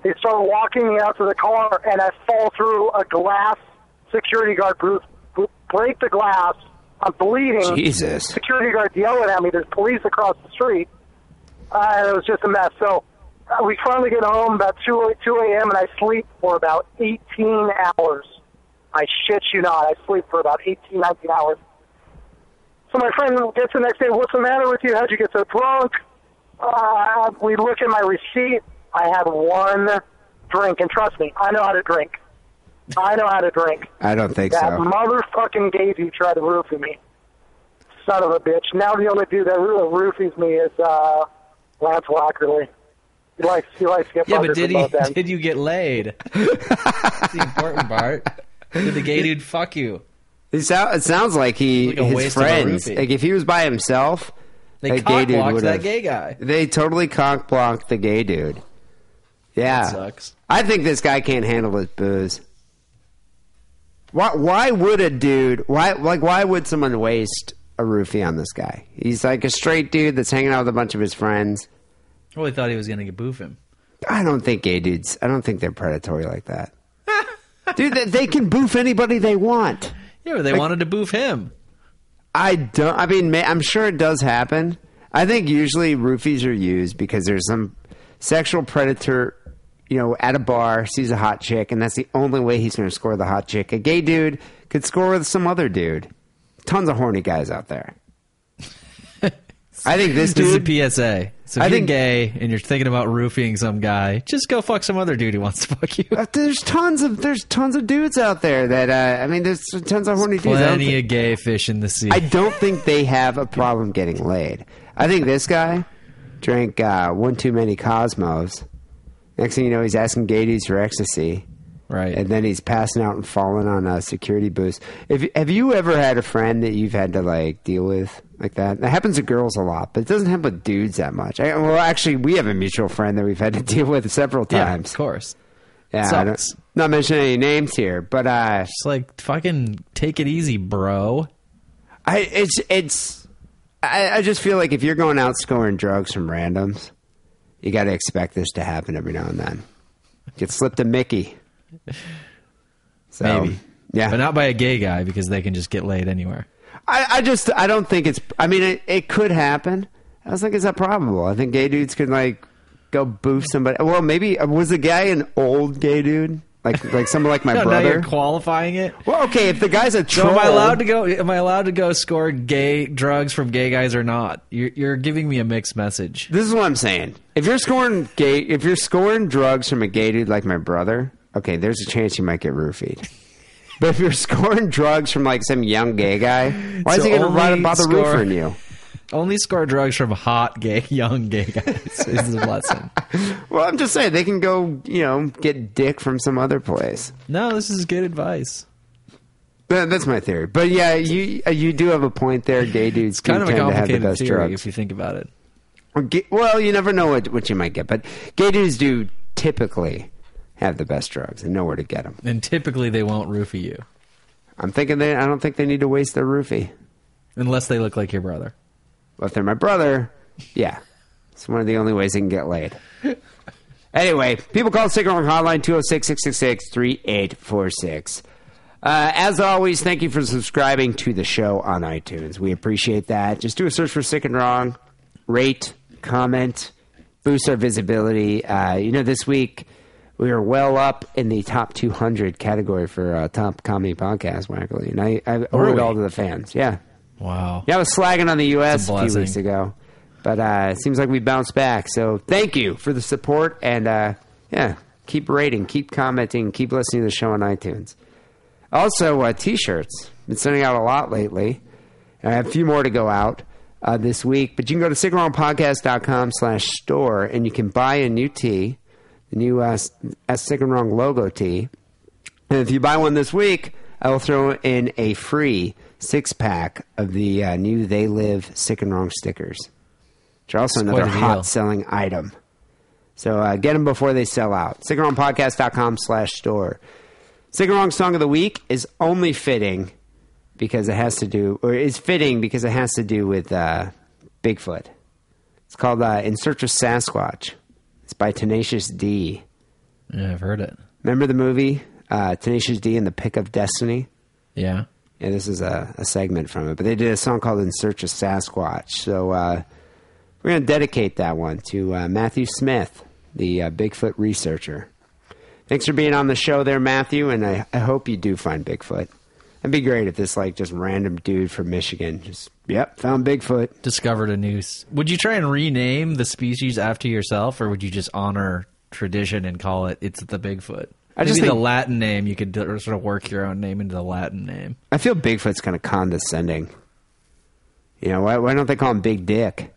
J: They start walking me out to the car, and I fall through a glass security guard booth, break the glass. I'm bleeding.
C: Jesus.
J: Security guards yelling at me. There's police across the street. Uh, and it was just a mess. So uh, we finally get home about 2, 2 a.m., and I sleep for about 18 hours. I shit you not. I sleep for about 18, 19 hours. So my friend gets the next day, what's the matter with you? How'd you get so drunk? Uh, we look at my receipt. I had one drink, and trust me, I know how to drink. I know how to drink.
C: I don't think so.
J: that
C: so.
J: motherfucking gay dude tried to roofie me. Son of a bitch. Now the only dude that really roofies me is uh, Lance Lockerly. He likes he likes to get
D: yeah, but did he? Did you get laid? That's the important part. Did the gay dude fuck you?
C: It, sou- it sounds like he
D: Like a
C: his
D: waste of a
C: friends.
D: roofie.
C: Like if he was by himself,
D: They
C: that gay dude
D: cock-blocked
C: would
D: that
C: have.
D: gay guy.
C: They totally conk blocked the gay dude. Yeah,
D: That sucks.
C: I think this guy can't handle his booze. Why? Why would a dude? Why? Like, why would someone waste a roofie on this guy? He's like a straight dude that's hanging out with a bunch of his friends.
D: Well, he thought he was going to boof him.
C: I don't think gay dudes. I don't think they're predatory like that. dude, they, they can boof anybody they want.
D: Yeah, but they wanted to boof him.
C: I don't. I mean, I'm sure it does happen. I think usually roofies are used because there's some sexual predator you know, at a bar, sees a hot chick, and that's the only way he's going to score the hot chick. A gay dude could score with some other dude. Tons of horny guys out there. I think this
D: This is a PSA. So if
C: I
D: you're
C: think-
D: gay and you're thinking about roofing some guy, just go fuck some other dude who wants to fuck you.
C: Uh, there's tons of there's tons of dudes out there that uh, I mean there's tons of horny dudes. I don't,
D: Plenty of gay fish in the sea.
C: I don't think they have a problem getting laid. I think this guy drank uh, one too many Cosmos. Next thing you know, he's asking gay dudes for ecstasy.
D: right.
C: and then he's passing out and falling on a security boost. If have you ever had a friend that you've had to like deal with like that? That happens to girls a lot, but it doesn't happen with dudes that much. I, well, actually, we have a mutual friend that we've had to deal with several
D: yeah,
C: times.
D: of course.
C: Yeah, I don't, not mentioning any names here, but uh,
D: Just like fucking take it easy, bro.
C: I it's it's I, I just feel like if you're going out scoring drugs from randoms, you got to expect this to happen every now and then. Get slipped a Mickey. So,
D: Maybe.
C: yeah,
D: But not by a gay guy because they can just get laid anywhere.
C: I, I just I don't think it's. I mean, it, it could happen. I was like, is that probable? I think gay dudes could like go boof somebody. Well, maybe uh, was the guy an old gay dude, like like someone like my
D: No, now you're
C: brother?
D: qualifying it.
C: Well, okay, if the guy's a
D: So am I allowed to go? Am I allowed to go score gay drugs from gay guys or not? You're, you're giving me a mixed message.
C: This is what I'm saying. If you're scoring gay, if you're scoring drugs from a gay dude like my brother, okay, there's a chance you might get roofied. But if you're scoring drugs from like some young gay guy, why is he going to bother
D: score-
C: roofing you?
D: Only score drugs from hot gay, young gay guys is the lesson.
C: Well, I'm just saying they can go, you know, get dick from some other place.
D: No, this is good advice.
C: That, that's my theory. But yeah, you uh, you do have a point there. Gay dudes
D: Kind of a
C: tend to have the best
D: theory
C: drugs.
D: if you think about it.
C: Well, you never know what, what you might get, but gay dudes do typically have the best drugs and know where to get them.
D: And typically they won't roofie you
C: I'm thinking they. I don't think they need to waste their roofie.
D: unless they look like your brother.
C: But if they're my brother, yeah, it's one of the only ways they can get laid. anyway, people call the Sick and Wrong Hotline 206 666 3846. Uh, As always, thank you for subscribing to the show on iTunes. We appreciate that. Just do a search for Sick and Wrong, rate, comment, boost our visibility. Uh, you know, this week we are well up in the top 200 category for uh, top comedy podcast, Wackerly. And I, I owe it all to the fans. Yeah.
D: Wow.
C: Yeah, I was slagging on the U.S.
D: A
C: a, few weeks ago, but uh, it seems like we bounced back. So thank you for the support, and uh, yeah, keep rating, keep commenting, keep listening to the show on iTunes. Also, uh, T-shirts. Been sending out a lot lately. I have a few more to go out uh, this week, but you can go to sickandwrongpodcast.com slash store, and you can buy a new tee, the new uh, S Sick and Wrong logo tee. And if you buy one this week, I will throw in a free six pack of the uh, new They Live Sick and Wrong stickers, which are also another hot selling item. So uh, get them before they sell out. SickandWrongPodcast.com slash store. Sick and Wrong Song of the Week is only fitting because it has to do, or is fitting because it has to do with uh, Bigfoot. It's called uh, In Search of Sasquatch. It's by Tenacious D.
D: Yeah, I've heard it.
C: Remember the movie uh, Tenacious D and the Pick of Destiny?
D: Yeah.
C: Yeah, this is a, a segment from it. But they did a song called In Search of Sasquatch. So uh, we're going to dedicate that one to uh, Matthew Smith, the uh, Bigfoot researcher. Thanks for being on the show there, Matthew, and I, I hope you do find Bigfoot. It'd be great if this, like, just random dude from Michigan just, yep, found Bigfoot.
D: Discovered a new. Would you try and rename the species after yourself, or would you just honor tradition and call it "It's the Bigfoot"?
C: I just
D: Maybe the Latin name. You could sort of work your own name into the Latin name.
C: I feel Bigfoot's kind of condescending. You know, why, why don't they call him Big Dick?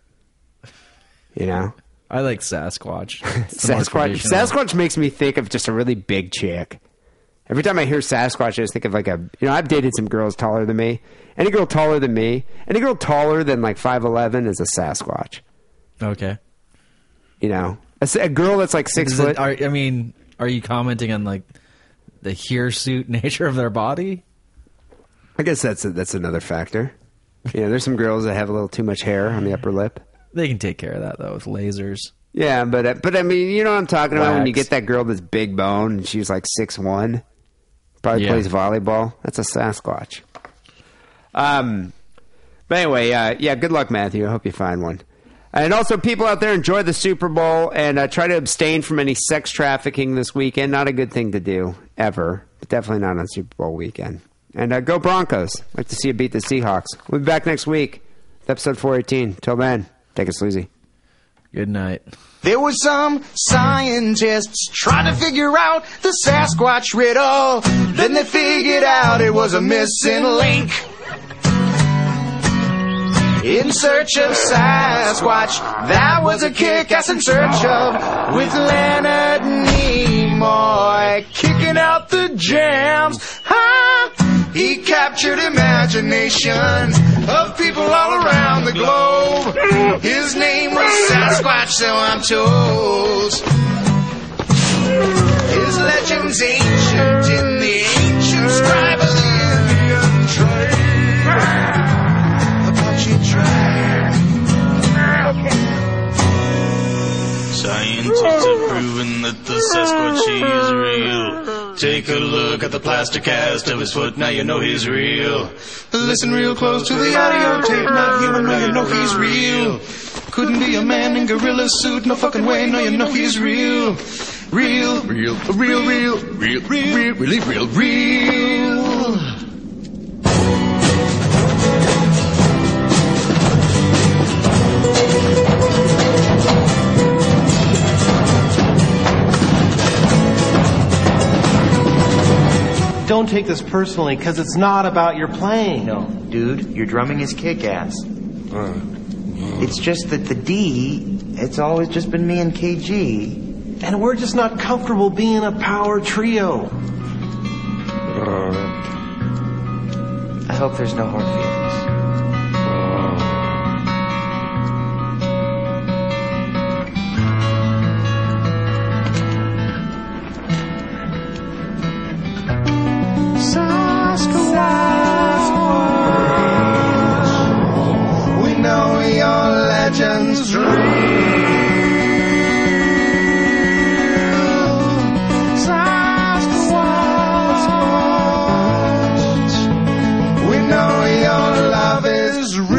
C: You know?
D: I like Sasquatch. It's the more
C: Sasquatch. Sasquatch makes me think of just a really big chick. Every time I hear Sasquatch, I just think of like a. You know, I've dated some girls taller than me. Any girl taller than me, any girl taller than like five eleven is a Sasquatch.
D: Okay.
C: You know, a girl that's like six
D: Is
C: foot.
D: it, are, I mean, are you commenting on like the hirsute nature of their body?
C: I guess that's a, that's another factor. You know, there's some girls that have a little too much hair on the upper lip.
D: They can take care of that though with lasers.
C: Yeah, but uh, but I mean, you know what I'm talking about when you get that girl that's big bone and she's like six one, probably
D: Yeah.
C: plays volleyball. That's a Sasquatch. Um, but anyway, uh, yeah, good luck, Matthew. I hope you find one. And also, people out there enjoy the Super Bowl and uh, try to abstain from any sex trafficking this weekend. Not a good thing to do ever, but definitely not on Super Bowl weekend. And uh, go Broncos! like to see you beat the Seahawks. We'll be back next week with episode 418. Till then, take it sleazy.
D: Good night.
K: There was some scientists trying to figure out the Sasquatch riddle. Then they figured out it was a missing link. In search of Sasquatch, that was a kick-ass in search of with Leonard Nimoy kicking out the jams. Ha! He captured imagination of people all around the globe. His name was Sasquatch, so I'm told. His legend's ancient
L: that the Sasquatch is real. Take a look at the plaster cast of his foot, now you know he's real.
K: Listen real close to the audio tape, not human, no, you know he's real. Couldn't be a man in gorilla suit, no fucking way, no, you know he's real. Real, real, real, real, real, real, really real, real.
M: Don't take this personally, because it's not about your playing.
N: No, dude, your drumming is kick-ass. It's just that the D, it's always just been me and KG.
M: And we're just not comfortable being a power trio.
N: I hope there's no hard feelings.
K: Legends Sasquatch. We know your love is real.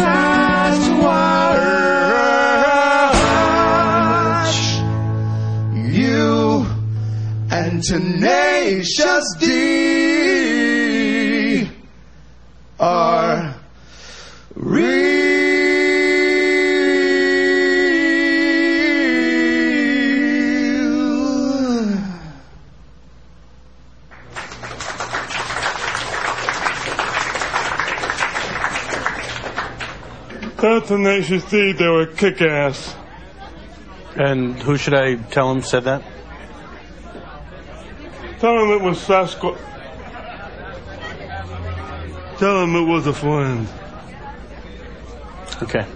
K: Sasquatch. You and Tenacious D
O: Tenacious D. They were kick-ass.
I: And who should I tell him said that?
O: Tell him it was Sasquatch. Tell him it was a friend.
I: Okay.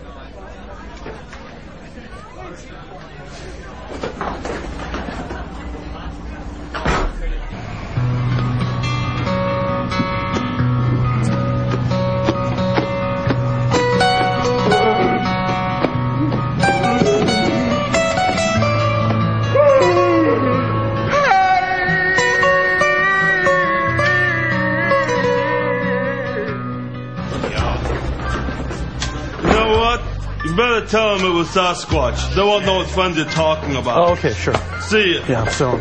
O: Sasquatch. They won't know what friends you're talking about.
I: Oh, okay, sure.
O: See ya.
I: Yeah, so.